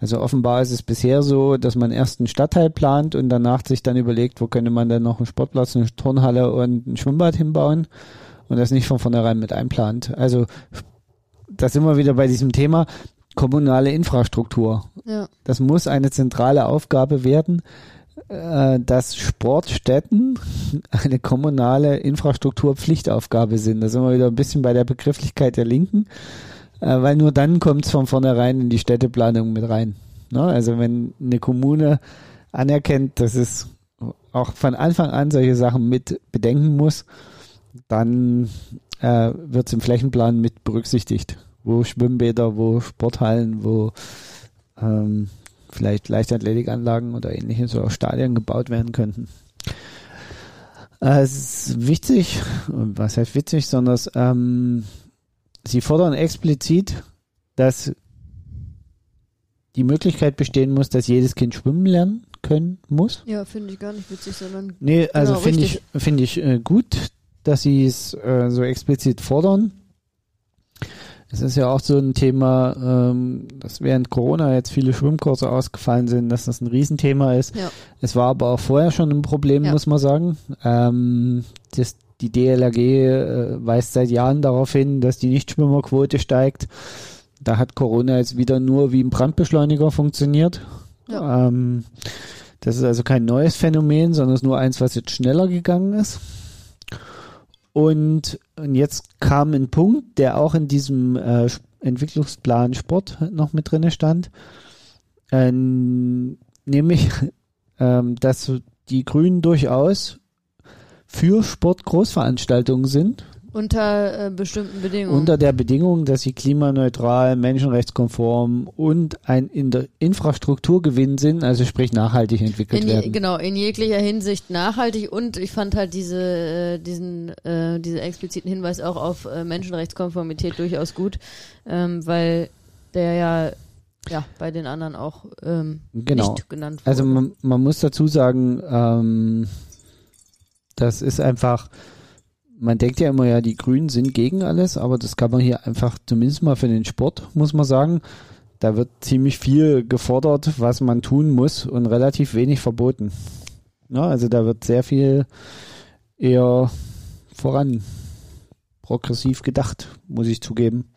[SPEAKER 1] Also offenbar ist es bisher so, dass man erst einen Stadtteil plant und danach sich dann überlegt, wo könnte man dann noch einen Sportplatz, eine Turnhalle und ein Schwimmbad hinbauen und das nicht von vornherein mit einplant. Also da sind wir wieder bei diesem Thema kommunale Infrastruktur.
[SPEAKER 2] Ja.
[SPEAKER 1] Das muss eine zentrale Aufgabe werden, dass Sportstätten eine kommunale Infrastrukturpflichtaufgabe sind. Da sind wir wieder ein bisschen bei der Begrifflichkeit der Linken, äh, weil nur dann kommt es von vornherein in die Städteplanung mit rein. Ne? Also wenn eine Kommune anerkennt, dass es auch von Anfang an solche Sachen mit bedenken muss, dann äh, wird es im Flächenplan mit berücksichtigt. Wo Schwimmbäder, wo Sporthallen, wo ähm, vielleicht Leichtathletikanlagen oder ähnliches oder auch Stadien gebaut werden könnten. Äh, es ist witzig, was heißt witzig, sondern ähm, sie fordern explizit, dass die Möglichkeit bestehen muss, dass jedes Kind schwimmen lernen können muss.
[SPEAKER 2] Ja, finde ich gar nicht witzig, sondern.
[SPEAKER 1] Nee, also
[SPEAKER 2] Genau,
[SPEAKER 1] finde ich, finde ich äh, gut, dass sie es äh, so explizit fordern. Es ist ja auch so ein Thema, ähm, dass während Corona jetzt viele Schwimmkurse ausgefallen sind, dass das ein Riesenthema ist.
[SPEAKER 2] Ja.
[SPEAKER 1] Es war aber auch vorher schon ein Problem,
[SPEAKER 2] Ja.
[SPEAKER 1] muss man sagen. Ähm, das, die DLRG äh, weist seit Jahren darauf hin, dass die Nichtschwimmerquote steigt. Da hat Corona jetzt wieder nur wie ein Brandbeschleuniger funktioniert.
[SPEAKER 2] Ja.
[SPEAKER 1] Ähm, das ist also kein neues Phänomen, sondern es ist nur eins, was jetzt schneller gegangen ist. Und, und jetzt kam ein Punkt, der auch in diesem äh, Entwicklungsplan Sport noch mit drinne stand, ähm, nämlich, ähm, dass die Grünen durchaus für Sportgroßveranstaltungen sind,
[SPEAKER 2] Unter äh, bestimmten Bedingungen.
[SPEAKER 1] unter der Bedingung, dass sie klimaneutral, menschenrechtskonform und ein in der Infrastrukturgewinn sind, also sprich nachhaltig entwickelt
[SPEAKER 2] in je,
[SPEAKER 1] werden.
[SPEAKER 2] genau, in jeglicher Hinsicht nachhaltig und ich fand halt diese, äh, diesen, äh, diese expliziten Hinweis auch auf äh, Menschenrechtskonformität durchaus gut, ähm, weil der ja, ja bei den anderen auch ähm,
[SPEAKER 1] Genau.
[SPEAKER 2] nicht genannt wurde.
[SPEAKER 1] Also man, man muss dazu sagen, ähm, das ist einfach, man denkt ja immer, ja, die Grünen sind gegen alles, aber das kann man hier einfach, zumindest mal für den Sport, muss man sagen, da wird ziemlich viel gefordert, was man tun muss und relativ wenig verboten. Ja, also da wird sehr viel eher voran progressiv gedacht, muss ich zugeben.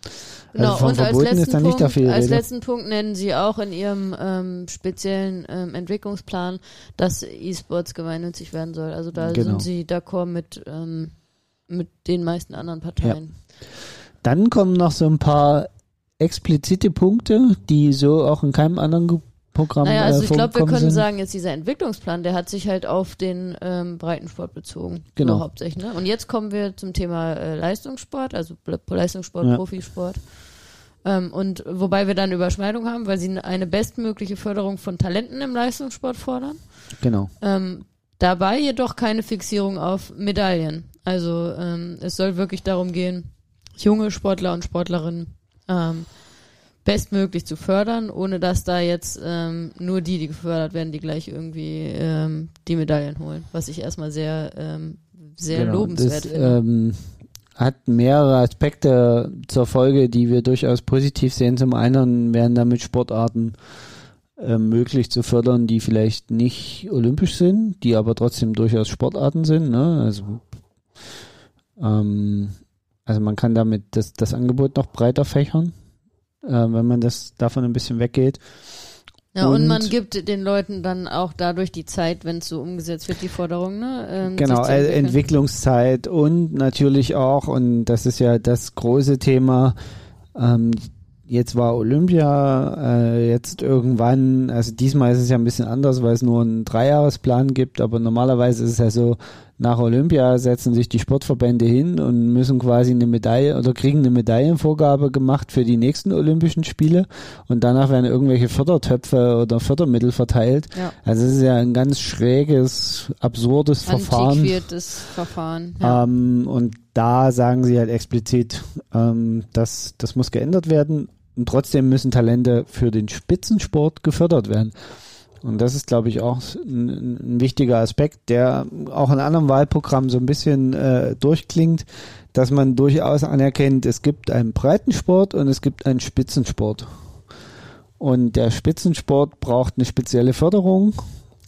[SPEAKER 2] Genau,
[SPEAKER 1] also
[SPEAKER 2] und als
[SPEAKER 1] Verboten
[SPEAKER 2] letzten,
[SPEAKER 1] ist da nicht
[SPEAKER 2] Punkt, als
[SPEAKER 1] Rede.
[SPEAKER 2] letzten Punkt nennen Sie auch in Ihrem ähm, speziellen ähm, Entwicklungsplan, dass E-Sports gemeinnützig werden soll. Also da
[SPEAKER 1] Genau.
[SPEAKER 2] sind Sie d'accord mit, ähm, mit den meisten anderen Parteien.
[SPEAKER 1] Dann kommen noch so ein paar explizite Punkte, die so auch in keinem anderen Programm
[SPEAKER 2] Naja, also
[SPEAKER 1] äh,
[SPEAKER 2] ich glaube, wir können
[SPEAKER 1] sind.
[SPEAKER 2] sagen, jetzt dieser Entwicklungsplan, der hat sich halt auf den ähm, Breitensport bezogen.
[SPEAKER 1] Genau.
[SPEAKER 2] So hauptsächlich. Ne? Und jetzt kommen wir zum Thema äh, Leistungssport, also Leistungssport,
[SPEAKER 1] Ja.
[SPEAKER 2] Profisport. Ähm, und wobei wir dann Überschneidung haben, weil sie eine bestmögliche Förderung von Talenten im Leistungssport fordern.
[SPEAKER 1] Genau.
[SPEAKER 2] Ähm, dabei jedoch keine Fixierung auf Medaillen. Also ähm, es soll wirklich darum gehen, junge Sportler und Sportlerinnen ähm, bestmöglich zu fördern, ohne dass da jetzt ähm, nur die, die gefördert werden, die gleich irgendwie ähm, die Medaillen holen. Was ich erstmal sehr, ähm, sehr
[SPEAKER 1] genau.
[SPEAKER 2] lobenswert
[SPEAKER 1] das,
[SPEAKER 2] finde.
[SPEAKER 1] ähm, hat mehrere Aspekte zur Folge, die wir durchaus positiv sehen. Zum einen werden damit Sportarten äh, möglich zu fördern, die vielleicht nicht olympisch sind, die aber trotzdem durchaus Sportarten sind. Ne? Also, ähm, also man kann damit das, das Angebot noch breiter fächern, äh, wenn man das davon ein bisschen weggeht.
[SPEAKER 2] ja, und,
[SPEAKER 1] und-
[SPEAKER 2] man gibt den Leuten dann auch dadurch die Zeit, wenn es so umgesetzt wird, die Forderung, ne? Ähm,
[SPEAKER 1] Genau,
[SPEAKER 2] entwickeln.
[SPEAKER 1] Entwicklungszeit und natürlich auch, und das ist ja das große Thema, ähm, jetzt war Olympia, äh, jetzt irgendwann, also diesmal ist es ja ein bisschen anders, weil es nur einen Dreijahresplan gibt, aber normalerweise ist es ja so, nach Olympia setzen sich die Sportverbände hin und müssen quasi eine Medaille oder kriegen eine Medaillenvorgabe gemacht für die nächsten Olympischen Spiele und danach werden irgendwelche Fördertöpfe oder Fördermittel verteilt.
[SPEAKER 2] Ja.
[SPEAKER 1] Also es ist ja ein ganz schräges, absurdes Verfahren.
[SPEAKER 2] Verfahren. Ja.
[SPEAKER 1] Ähm, und da sagen sie halt explizit, ähm, dass das muss geändert werden. Und trotzdem müssen Talente für den Spitzensport gefördert werden. Und das ist, glaube ich, auch ein, ein wichtiger Aspekt, der auch in anderen Wahlprogrammen so ein bisschen äh, durchklingt, dass man durchaus anerkennt, es gibt einen Breitensport und es gibt einen Spitzensport. Und der Spitzensport braucht eine spezielle Förderung,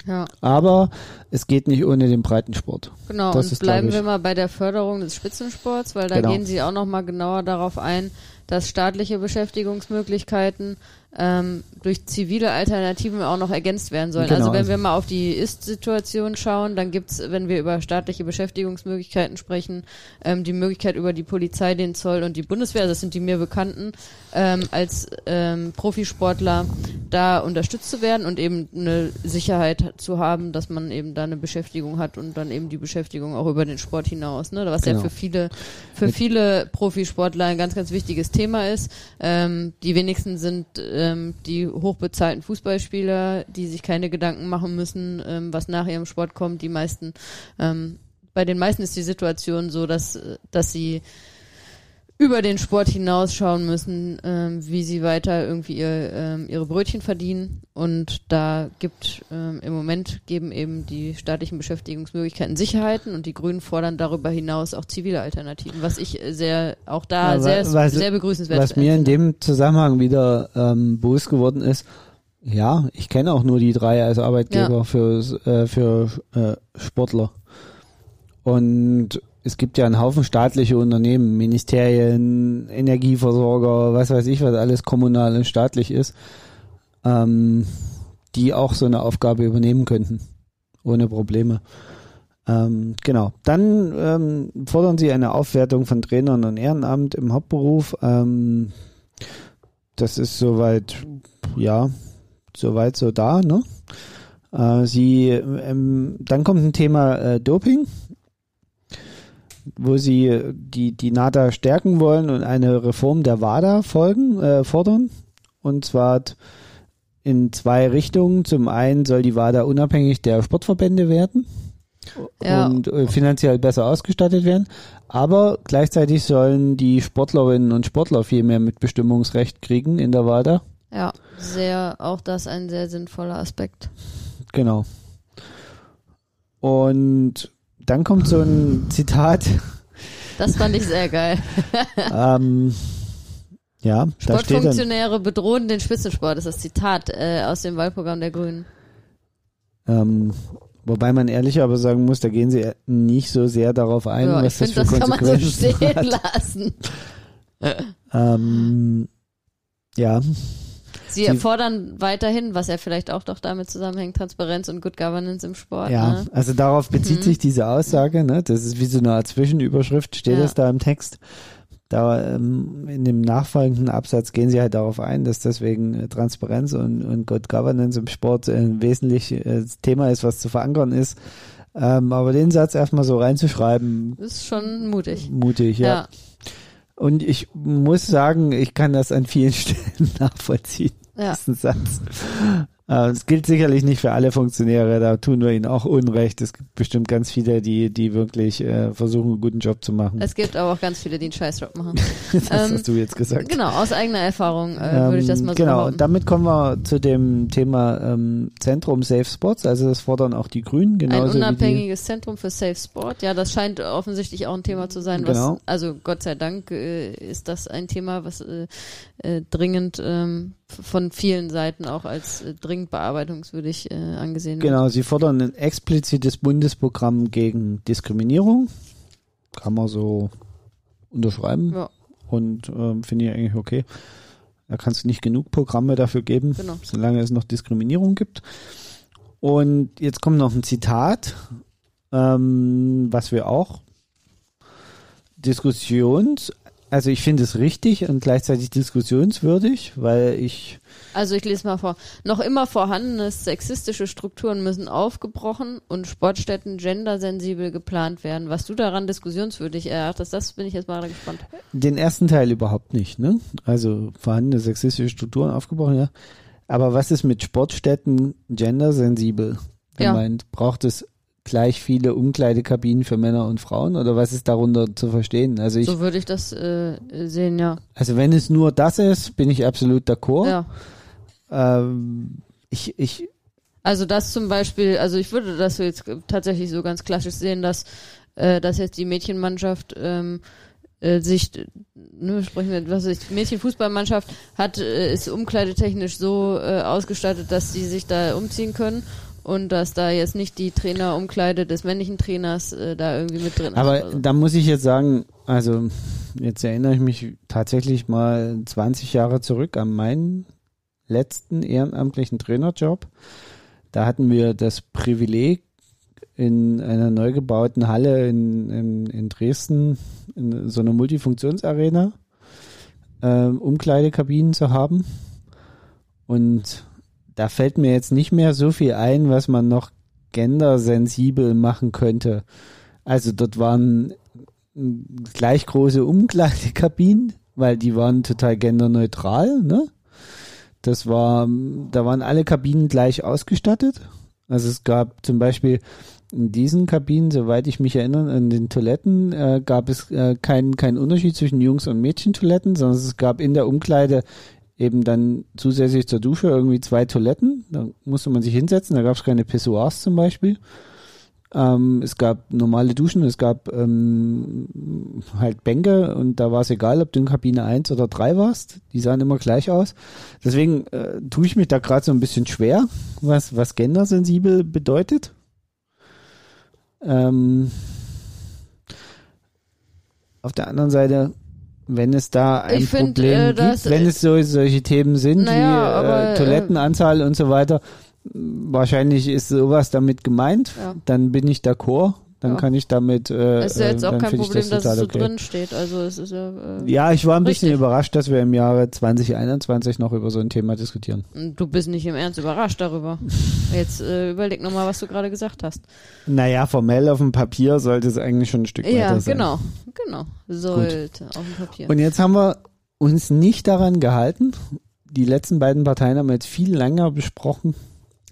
[SPEAKER 2] ja.
[SPEAKER 1] aber es geht nicht ohne den Breitensport.
[SPEAKER 2] Genau,
[SPEAKER 1] Das
[SPEAKER 2] und
[SPEAKER 1] ist,
[SPEAKER 2] bleiben wir mal bei der Förderung des Spitzensports, weil da
[SPEAKER 1] Genau.
[SPEAKER 2] gehen Sie auch nochmal genauer darauf ein, dass staatliche Beschäftigungsmöglichkeiten ähm, durch zivile Alternativen auch noch ergänzt werden sollen.
[SPEAKER 1] Genau,
[SPEAKER 2] also wenn
[SPEAKER 1] also-
[SPEAKER 2] wir mal auf die Ist-Situation schauen, dann gibt's, wenn wir über staatliche Beschäftigungsmöglichkeiten sprechen, ähm, die Möglichkeit über die Polizei, den Zoll und die Bundeswehr, das sind die mir bekannten, ähm, als ähm, Profisportler da unterstützt zu werden und eben eine Sicherheit zu haben, dass man eben da eine Beschäftigung hat und dann eben die Beschäftigung auch über den Sport hinaus, ne? Was
[SPEAKER 1] Genau.
[SPEAKER 2] ja für viele, für viele Profisportler ein ganz, ganz wichtiges Thema ist. Ähm, die wenigsten sind ähm, die hochbezahlten Fußballspieler, die sich keine Gedanken machen müssen, ähm, was nach ihrem Sport kommt. Die meisten ähm, bei den meisten ist die Situation so, dass, dass sie über den Sport hinausschauen müssen, ähm, wie sie weiter irgendwie ihr, ähm, ihre Brötchen verdienen. Und da gibt ähm, im Moment geben eben die staatlichen Beschäftigungsmöglichkeiten Sicherheiten und die Grünen fordern darüber hinaus auch zivile Alternativen, was ich sehr auch da
[SPEAKER 1] Ja,
[SPEAKER 2] sehr,
[SPEAKER 1] was-
[SPEAKER 2] sehr begrüßenswert
[SPEAKER 1] Was mir in
[SPEAKER 2] finde.
[SPEAKER 1] dem Zusammenhang wieder ähm, bewusst geworden ist, ja, ich kenne auch nur die drei als Arbeitgeber
[SPEAKER 2] Ja.
[SPEAKER 1] für, äh, für äh, Sportler. Und es gibt ja einen Haufen staatliche Unternehmen, Ministerien, Energieversorger, was weiß ich, was alles kommunal und staatlich ist, ähm, die auch so eine Aufgabe übernehmen könnten. Ohne Probleme. Ähm, genau. Dann ähm, fordern sie eine Aufwertung von Trainern und Ehrenamt im Hauptberuf. Ähm, das ist soweit, ja, soweit so da, ne? Äh, sie, ähm, dann kommt ein Thema äh, Doping, wo sie die, die NADA stärken wollen und eine Reform der WADA folgen, äh, fordern. Und zwar in zwei Richtungen. Zum einen soll die WADA unabhängig der Sportverbände werden
[SPEAKER 2] Ja.
[SPEAKER 1] und äh, finanziell besser ausgestattet werden. Aber gleichzeitig sollen die Sportlerinnen und Sportler viel mehr Mitbestimmungsrecht kriegen in der WADA.
[SPEAKER 2] Ja, sehr, auch das ein sehr sinnvoller Aspekt.
[SPEAKER 1] Genau. Und dann kommt so ein Zitat.
[SPEAKER 2] Das fand ich sehr geil.
[SPEAKER 1] ähm, ja, da dann,
[SPEAKER 2] Sportfunktionäre bedrohen den Spitzensport, das ist das Zitat äh, aus dem Wahlprogramm der Grünen.
[SPEAKER 1] ähm, wobei man ehrlich aber sagen muss, da gehen sie nicht so sehr darauf ein,
[SPEAKER 2] Ja, ich
[SPEAKER 1] was das
[SPEAKER 2] finde,
[SPEAKER 1] für
[SPEAKER 2] das kann man so
[SPEAKER 1] Konsequenzen
[SPEAKER 2] stehen
[SPEAKER 1] hat.
[SPEAKER 2] lassen.
[SPEAKER 1] Ähm, ja,
[SPEAKER 2] Sie,
[SPEAKER 1] Sie-
[SPEAKER 2] fordern weiterhin, was ja vielleicht auch doch damit zusammenhängt, Transparenz und Good Governance im Sport.
[SPEAKER 1] Ja,
[SPEAKER 2] Ne?
[SPEAKER 1] also darauf bezieht
[SPEAKER 2] Mhm.
[SPEAKER 1] sich diese Aussage, ne? Das ist wie so eine Art Zwischenüberschrift, steht
[SPEAKER 2] Ja.
[SPEAKER 1] das da im Text. Da ähm, in dem nachfolgenden Absatz gehen sie halt darauf ein, dass deswegen äh, Transparenz und, und Good Governance im Sport äh, ein wesentliches Thema ist, was zu verankern ist. Ähm, aber den Satz erstmal so reinzuschreiben,
[SPEAKER 2] ist schon mutig.
[SPEAKER 1] mutig, ja.
[SPEAKER 2] Ja.
[SPEAKER 1] Und ich muss sagen, ich kann das an vielen Stellen nachvollziehen
[SPEAKER 2] Ja.
[SPEAKER 1] diesen Satz. Äh, Es gilt sicherlich nicht für alle Funktionäre, da tun wir ihnen auch Unrecht. Es gibt bestimmt ganz viele, die, die wirklich äh, versuchen, einen guten Job zu machen.
[SPEAKER 2] Es gibt aber auch ganz viele, die einen Scheißjob machen.
[SPEAKER 1] das
[SPEAKER 2] ähm,
[SPEAKER 1] hast du jetzt gesagt.
[SPEAKER 2] Genau, aus eigener Erfahrung äh, würde ich das
[SPEAKER 1] Ähm,
[SPEAKER 2] mal so
[SPEAKER 1] Genau, damit kommen wir zu dem Thema ähm, Zentrum Safe Sports. Also das fordern auch die Grünen
[SPEAKER 2] Ein
[SPEAKER 1] genauso die.
[SPEAKER 2] unabhängiges Zentrum für Safe Sport. Ja, das scheint offensichtlich auch ein Thema zu sein, was,
[SPEAKER 1] Genau.
[SPEAKER 2] also Gott sei Dank äh, ist das ein Thema, was äh, äh, dringend ähm, von vielen Seiten auch als äh, dringend bearbeitungswürdig äh, angesehen wird.
[SPEAKER 1] Genau, sie fordern ein explizites Bundesprogramm gegen Diskriminierung. Kann man so unterschreiben.
[SPEAKER 2] Ja.
[SPEAKER 1] Und ähm, finde ich eigentlich okay. Da kannst du nicht genug Programme dafür geben,
[SPEAKER 2] Genau.
[SPEAKER 1] solange es noch Diskriminierung gibt. Und jetzt kommt noch ein Zitat, ähm, was wir auch Diskussions, also ich finde es richtig und gleichzeitig diskussionswürdig, weil ich
[SPEAKER 2] Also ich lese mal vor. Noch immer vorhandene sexistische Strukturen müssen aufgebrochen und Sportstätten gendersensibel geplant werden. Was du daran diskussionswürdig erachtest, das bin ich jetzt mal gespannt.
[SPEAKER 1] Den ersten Teil überhaupt nicht, ne? Also vorhandene sexistische Strukturen aufgebrochen, ja. Aber was ist mit Sportstätten gendersensibel
[SPEAKER 2] Ja.
[SPEAKER 1] gemeint? Braucht es gleich viele Umkleidekabinen für Männer und Frauen oder was ist darunter zu verstehen? Also ich,
[SPEAKER 2] so würde ich das äh, sehen, ja.
[SPEAKER 1] also wenn es nur das ist, bin ich absolut d'accord.
[SPEAKER 2] Ja.
[SPEAKER 1] Ähm, ich, ich,
[SPEAKER 2] Also das zum Beispiel, also ich würde das so jetzt tatsächlich so ganz klassisch sehen, dass, äh, dass jetzt die Mädchenmannschaft ähm, äh, sich, ne, sprechen wir, was die Mädchenfußballmannschaft hat, äh, ist umkleidetechnisch so äh, ausgestattet, dass sie sich da umziehen können und dass da jetzt nicht die Trainerumkleide des männlichen Trainers äh, da irgendwie mit drin
[SPEAKER 1] aber
[SPEAKER 2] ist. Also.
[SPEAKER 1] da muss ich jetzt sagen, also jetzt erinnere ich mich tatsächlich mal 20 Jahre zurück an meinen letzten ehrenamtlichen Trainerjob. Da hatten wir das Privileg, in einer neu gebauten Halle in, in, in Dresden, in so einer Multifunktionsarena, ähm, Umkleidekabinen zu haben. Und da fällt mir jetzt nicht mehr so viel ein, was man noch gendersensibel machen könnte. Also dort waren gleich große Umkleidekabinen, weil die waren total genderneutral, ne? Das war, da waren alle Kabinen gleich ausgestattet. Also es gab zum Beispiel in diesen Kabinen, soweit ich mich erinnere, in den Toiletten äh, gab es äh, keinen keinen Unterschied zwischen Jungs- und Mädchentoiletten, sondern es gab in der Umkleide eben dann zusätzlich zur Dusche irgendwie zwei Toiletten. Da musste man sich hinsetzen, da gab es keine Pissoirs zum Beispiel. Ähm, es gab normale Duschen, es gab ähm, halt Bänke und da war es egal, ob du in Kabine 1 oder 3 warst. Die sahen immer gleich aus. Deswegen äh, tue ich mich da gerade so ein bisschen schwer, was, was gendersensibel bedeutet. Ähm, auf der anderen Seite, wenn es da ein
[SPEAKER 2] Ich find,
[SPEAKER 1] Problem
[SPEAKER 2] äh,
[SPEAKER 1] gibt, wenn es so, solche Themen sind
[SPEAKER 2] Naja,
[SPEAKER 1] wie
[SPEAKER 2] aber,
[SPEAKER 1] äh,
[SPEAKER 2] äh,
[SPEAKER 1] Toilettenanzahl und so weiter, wahrscheinlich ist sowas damit gemeint,
[SPEAKER 2] Ja.
[SPEAKER 1] dann bin ich d'accord, dann
[SPEAKER 2] Ja.
[SPEAKER 1] kann ich damit äh,
[SPEAKER 2] Es ist ja jetzt
[SPEAKER 1] äh,
[SPEAKER 2] auch kein Problem, dass es so
[SPEAKER 1] okay.
[SPEAKER 2] drin steht. Also es ist ja. Äh,
[SPEAKER 1] Ja, ich war ein bisschen
[SPEAKER 2] Richtig.
[SPEAKER 1] überrascht, dass wir im Jahre 2021 noch über so ein Thema diskutieren.
[SPEAKER 2] Du bist nicht im Ernst überrascht darüber. Jetzt äh, überleg nochmal, was du gerade gesagt hast.
[SPEAKER 1] Naja, formell auf dem Papier sollte es eigentlich schon ein Stück
[SPEAKER 2] Ja,
[SPEAKER 1] weiter sein.
[SPEAKER 2] genau. Genau. Sollte auf dem Papier.
[SPEAKER 1] Und jetzt haben wir uns nicht daran gehalten. Die letzten beiden Parteien haben wir jetzt viel länger besprochen.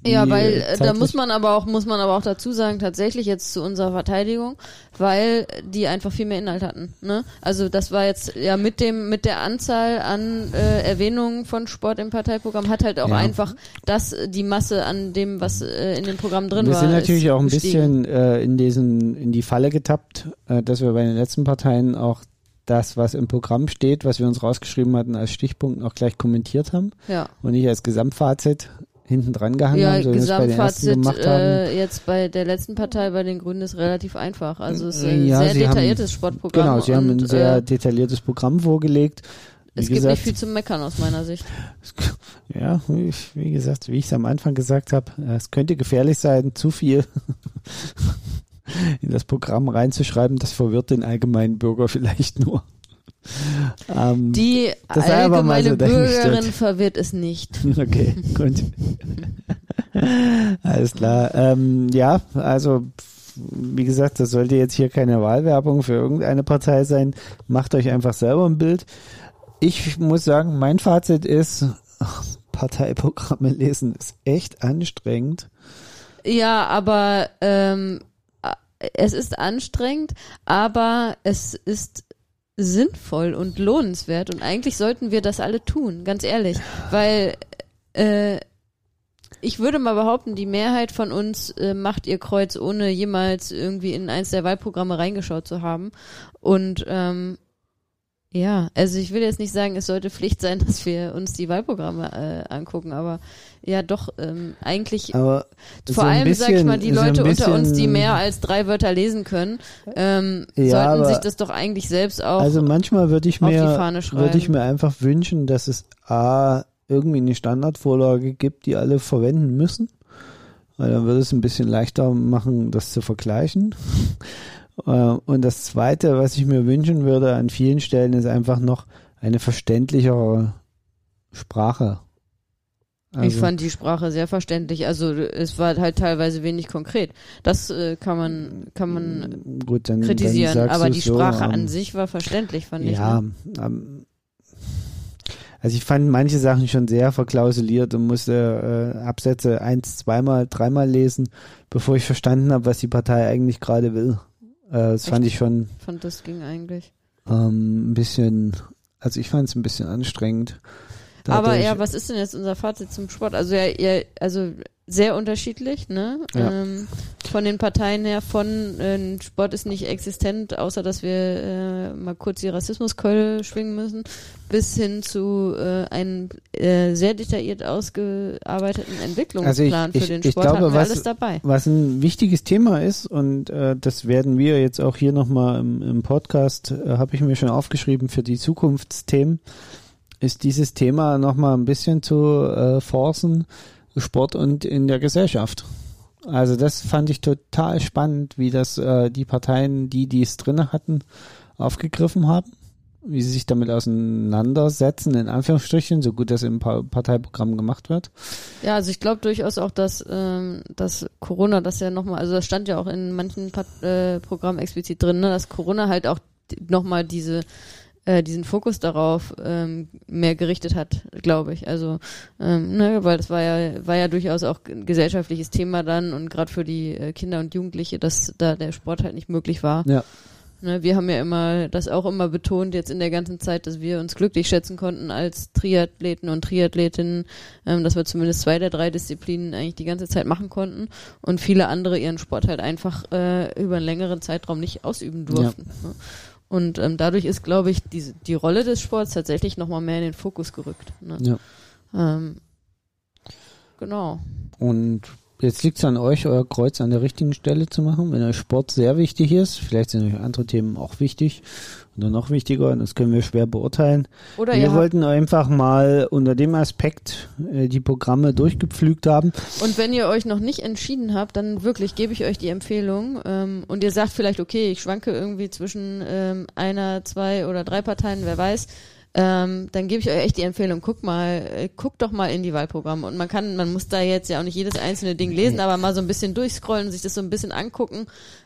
[SPEAKER 2] Ja, weil
[SPEAKER 1] äh,
[SPEAKER 2] äh, da
[SPEAKER 1] zeitlich.
[SPEAKER 2] muss man aber auch muss man aber auch dazu sagen tatsächlich jetzt zu unserer Verteidigung, weil die einfach viel mehr Inhalt hatten. Ne? Also das war jetzt ja mit dem mit der Anzahl an äh, Erwähnungen von Sport im Parteiprogramm hat halt auch
[SPEAKER 1] Ja.
[SPEAKER 2] einfach das äh, die Masse an dem was äh, in dem Programm drin
[SPEAKER 1] wir
[SPEAKER 2] war.
[SPEAKER 1] sind natürlich auch ein
[SPEAKER 2] gestiegen.
[SPEAKER 1] bisschen äh, in diesen in die Falle getappt, äh, dass wir bei den letzten Parteien auch das, was im Programm steht, was wir uns rausgeschrieben hatten als Stichpunkt, auch gleich kommentiert haben
[SPEAKER 2] ja.
[SPEAKER 1] und nicht als Gesamtfazit hinten dran gehangen
[SPEAKER 2] Ja,
[SPEAKER 1] haben, so bei
[SPEAKER 2] Gesamtfazit
[SPEAKER 1] haben.
[SPEAKER 2] äh, jetzt bei der letzten Partei bei den Grünen ist relativ einfach. Also es ist ein
[SPEAKER 1] Ja,
[SPEAKER 2] sehr
[SPEAKER 1] sie haben-
[SPEAKER 2] detailliertes Sportprogramm.
[SPEAKER 1] Genau, sie haben ein
[SPEAKER 2] und,
[SPEAKER 1] sehr
[SPEAKER 2] äh,
[SPEAKER 1] detailliertes Programm vorgelegt. Wie
[SPEAKER 2] es gibt
[SPEAKER 1] gesagt,
[SPEAKER 2] nicht viel zu meckern aus meiner Sicht.
[SPEAKER 1] Ja, wie, wie gesagt, wie ich es am Anfang gesagt habe, äh, es könnte gefährlich sein, zu viel in das Programm reinzuschreiben. Das verwirrt den allgemeinen Bürger vielleicht nur. Ähm,
[SPEAKER 2] Die allgemeine
[SPEAKER 1] so.
[SPEAKER 2] Bürgerin verwirrt es nicht.
[SPEAKER 1] okay, gut. Alles klar. Ähm, ja, also wie gesagt, das sollte jetzt hier keine Wahlwerbung für irgendeine Partei sein. Macht euch einfach selber ein Bild. Ich muss sagen, mein Fazit ist, Parteiprogramme lesen ist echt anstrengend.
[SPEAKER 2] Ja, aber ähm, es ist anstrengend, aber es ist sinnvoll und lohnenswert und eigentlich sollten wir das alle tun, ganz ehrlich, weil äh, ich würde mal behaupten, die Mehrheit von uns äh, macht ihr Kreuz, ohne jemals irgendwie in eins der Wahlprogramme reingeschaut zu haben. Und ähm, ja, also ich will jetzt nicht sagen, es sollte Pflicht sein, dass wir uns die Wahlprogramme äh, angucken, aber ja doch, ähm, eigentlich
[SPEAKER 1] Aber
[SPEAKER 2] vor allem, sag ich mal, die
[SPEAKER 1] bisschen-
[SPEAKER 2] Leute unter uns, die
[SPEAKER 1] bisschen-
[SPEAKER 2] mehr als drei Wörter lesen können, ähm,
[SPEAKER 1] Ja,
[SPEAKER 2] sollten sich das doch eigentlich selbst auch
[SPEAKER 1] Also manchmal würde ich mir würde ich mir einfach wünschen, dass es a irgendwie eine Standardvorlage gibt, die alle verwenden müssen, weil dann würde es ein bisschen leichter machen, das zu vergleichen. Äh, Und das Zweite, was ich mir wünschen würde an vielen Stellen, ist einfach noch eine verständlichere Sprache.
[SPEAKER 2] ich
[SPEAKER 1] Also-
[SPEAKER 2] fand die Sprache sehr verständlich. Also es war halt teilweise wenig konkret. Das äh, kann man kann man
[SPEAKER 1] gut, dann,
[SPEAKER 2] kritisieren,
[SPEAKER 1] dann
[SPEAKER 2] aber die
[SPEAKER 1] so,
[SPEAKER 2] Sprache
[SPEAKER 1] ähm,
[SPEAKER 2] an sich war verständlich, fand ich.
[SPEAKER 1] Ja,
[SPEAKER 2] Ne?
[SPEAKER 1] ähm, also ich fand manche Sachen schon sehr verklausuliert und musste äh, Absätze eins, zweimal, dreimal lesen, bevor ich verstanden habe, was die Partei eigentlich gerade will. Äh, das fand ich schon
[SPEAKER 2] Fand das ging eigentlich.
[SPEAKER 1] ähm, ein bisschen, also ich fand es ein bisschen anstrengend.
[SPEAKER 2] Aber
[SPEAKER 1] Dadurch-
[SPEAKER 2] ja, was ist denn jetzt unser Fazit zum Sport? Also ja, ja also sehr unterschiedlich, ne?
[SPEAKER 1] Ja.
[SPEAKER 2] Ähm, von den Parteien her, von äh, Sport ist nicht existent, außer dass wir äh, mal kurz die Rassismuskeule schwingen müssen, bis hin zu äh, einem äh, sehr detailliert ausgearbeiteten Entwicklungsplan
[SPEAKER 1] Also ich-
[SPEAKER 2] für
[SPEAKER 1] ich-
[SPEAKER 2] den
[SPEAKER 1] ich
[SPEAKER 2] Sport
[SPEAKER 1] glaube,
[SPEAKER 2] hatten wir
[SPEAKER 1] was-
[SPEAKER 2] alles dabei.
[SPEAKER 1] Was ein wichtiges Thema ist und äh, das werden wir jetzt auch hier nochmal im, im Podcast, äh, habe ich mir schon aufgeschrieben für die Zukunftsthemen, ist dieses Thema nochmal ein bisschen zu äh, forcen, Sport und in der Gesellschaft. Also das fand ich total spannend, wie das äh, die Parteien, die die es drinne hatten, aufgegriffen haben, wie sie sich damit auseinandersetzen, in Anführungsstrichen, so gut das im pa Parteiprogramm gemacht wird.
[SPEAKER 2] Ja, also ich glaube durchaus auch, dass, ähm, dass Corona das ja nochmal, also das stand ja auch in manchen Pat äh, Programmen explizit drin, ne, dass Corona halt auch nochmal diese äh, diesen Fokus darauf ähm, mehr gerichtet hat, glaube ich. Also, ähm, ne, weil das war ja, war ja durchaus auch ein gesellschaftliches Thema dann und gerade für die äh, Kinder und Jugendliche, dass da der Sport halt nicht möglich war.
[SPEAKER 1] Ja.
[SPEAKER 2] Ne, wir haben ja immer das auch immer betont jetzt in der ganzen Zeit, dass wir uns glücklich schätzen konnten als Triathleten und Triathletinnen, ähm, dass wir zumindest zwei der drei Disziplinen eigentlich die ganze Zeit machen konnten und viele andere ihren Sport halt einfach äh, über einen längeren Zeitraum nicht ausüben durften. Ne? Und ähm, dadurch ist, glaube ich, die, die Rolle des Sports tatsächlich nochmal mehr in den Fokus gerückt. Ne?
[SPEAKER 1] Ja.
[SPEAKER 2] Ähm, genau.
[SPEAKER 1] Und jetzt liegt es an euch, euer Kreuz an der richtigen Stelle zu machen. Wenn euch Sport sehr wichtig ist, vielleicht sind euch andere Themen auch wichtig oder noch wichtiger, und das können wir schwer beurteilen.
[SPEAKER 2] Oder
[SPEAKER 1] wir wollten einfach mal unter dem Aspekt äh, die Programme durchgepflügt haben.
[SPEAKER 2] und wenn ihr euch noch nicht entschieden habt, dann wirklich gebe ich euch die Empfehlung ähm, und ihr sagt vielleicht, okay, ich schwanke irgendwie zwischen ähm, einer, zwei oder drei Parteien, wer weiß, ähm, dann gebe ich euch echt die Empfehlung, guckt mal, äh, guckt doch mal in die Wahlprogramme. Und man kann, man muss da jetzt ja auch nicht jedes einzelne Ding lesen, aber mal so ein bisschen durchscrollen, sich das so ein bisschen angucken,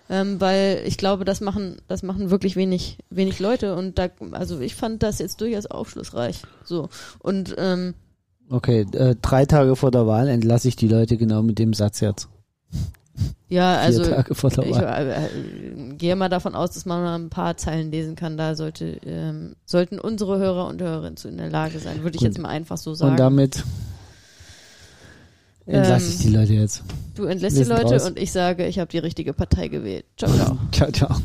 [SPEAKER 2] ähm, weil ich glaube, das machen, das machen wirklich wenig, wenig Leute. Und da, also ich fand das jetzt durchaus aufschlussreich, so. Und ähm,
[SPEAKER 1] Okay, äh, drei Tage vor der Wahl entlasse ich die Leute genau mit dem Satz jetzt.
[SPEAKER 2] Ja, also ich äh, gehe mal davon aus, dass man mal ein paar Zeilen lesen kann. Da sollte, ähm, sollten unsere Hörer und Hörerinnen zu in der Lage sein, würde ich
[SPEAKER 1] Gut.
[SPEAKER 2] jetzt mal einfach so sagen.
[SPEAKER 1] Und damit entlasse ich
[SPEAKER 2] Ähm,
[SPEAKER 1] die Leute jetzt.
[SPEAKER 2] du entlässt die Leute
[SPEAKER 1] raus.
[SPEAKER 2] und ich sage, ich habe die richtige Partei gewählt. Ciao, ciao.
[SPEAKER 1] Ciao, ciao.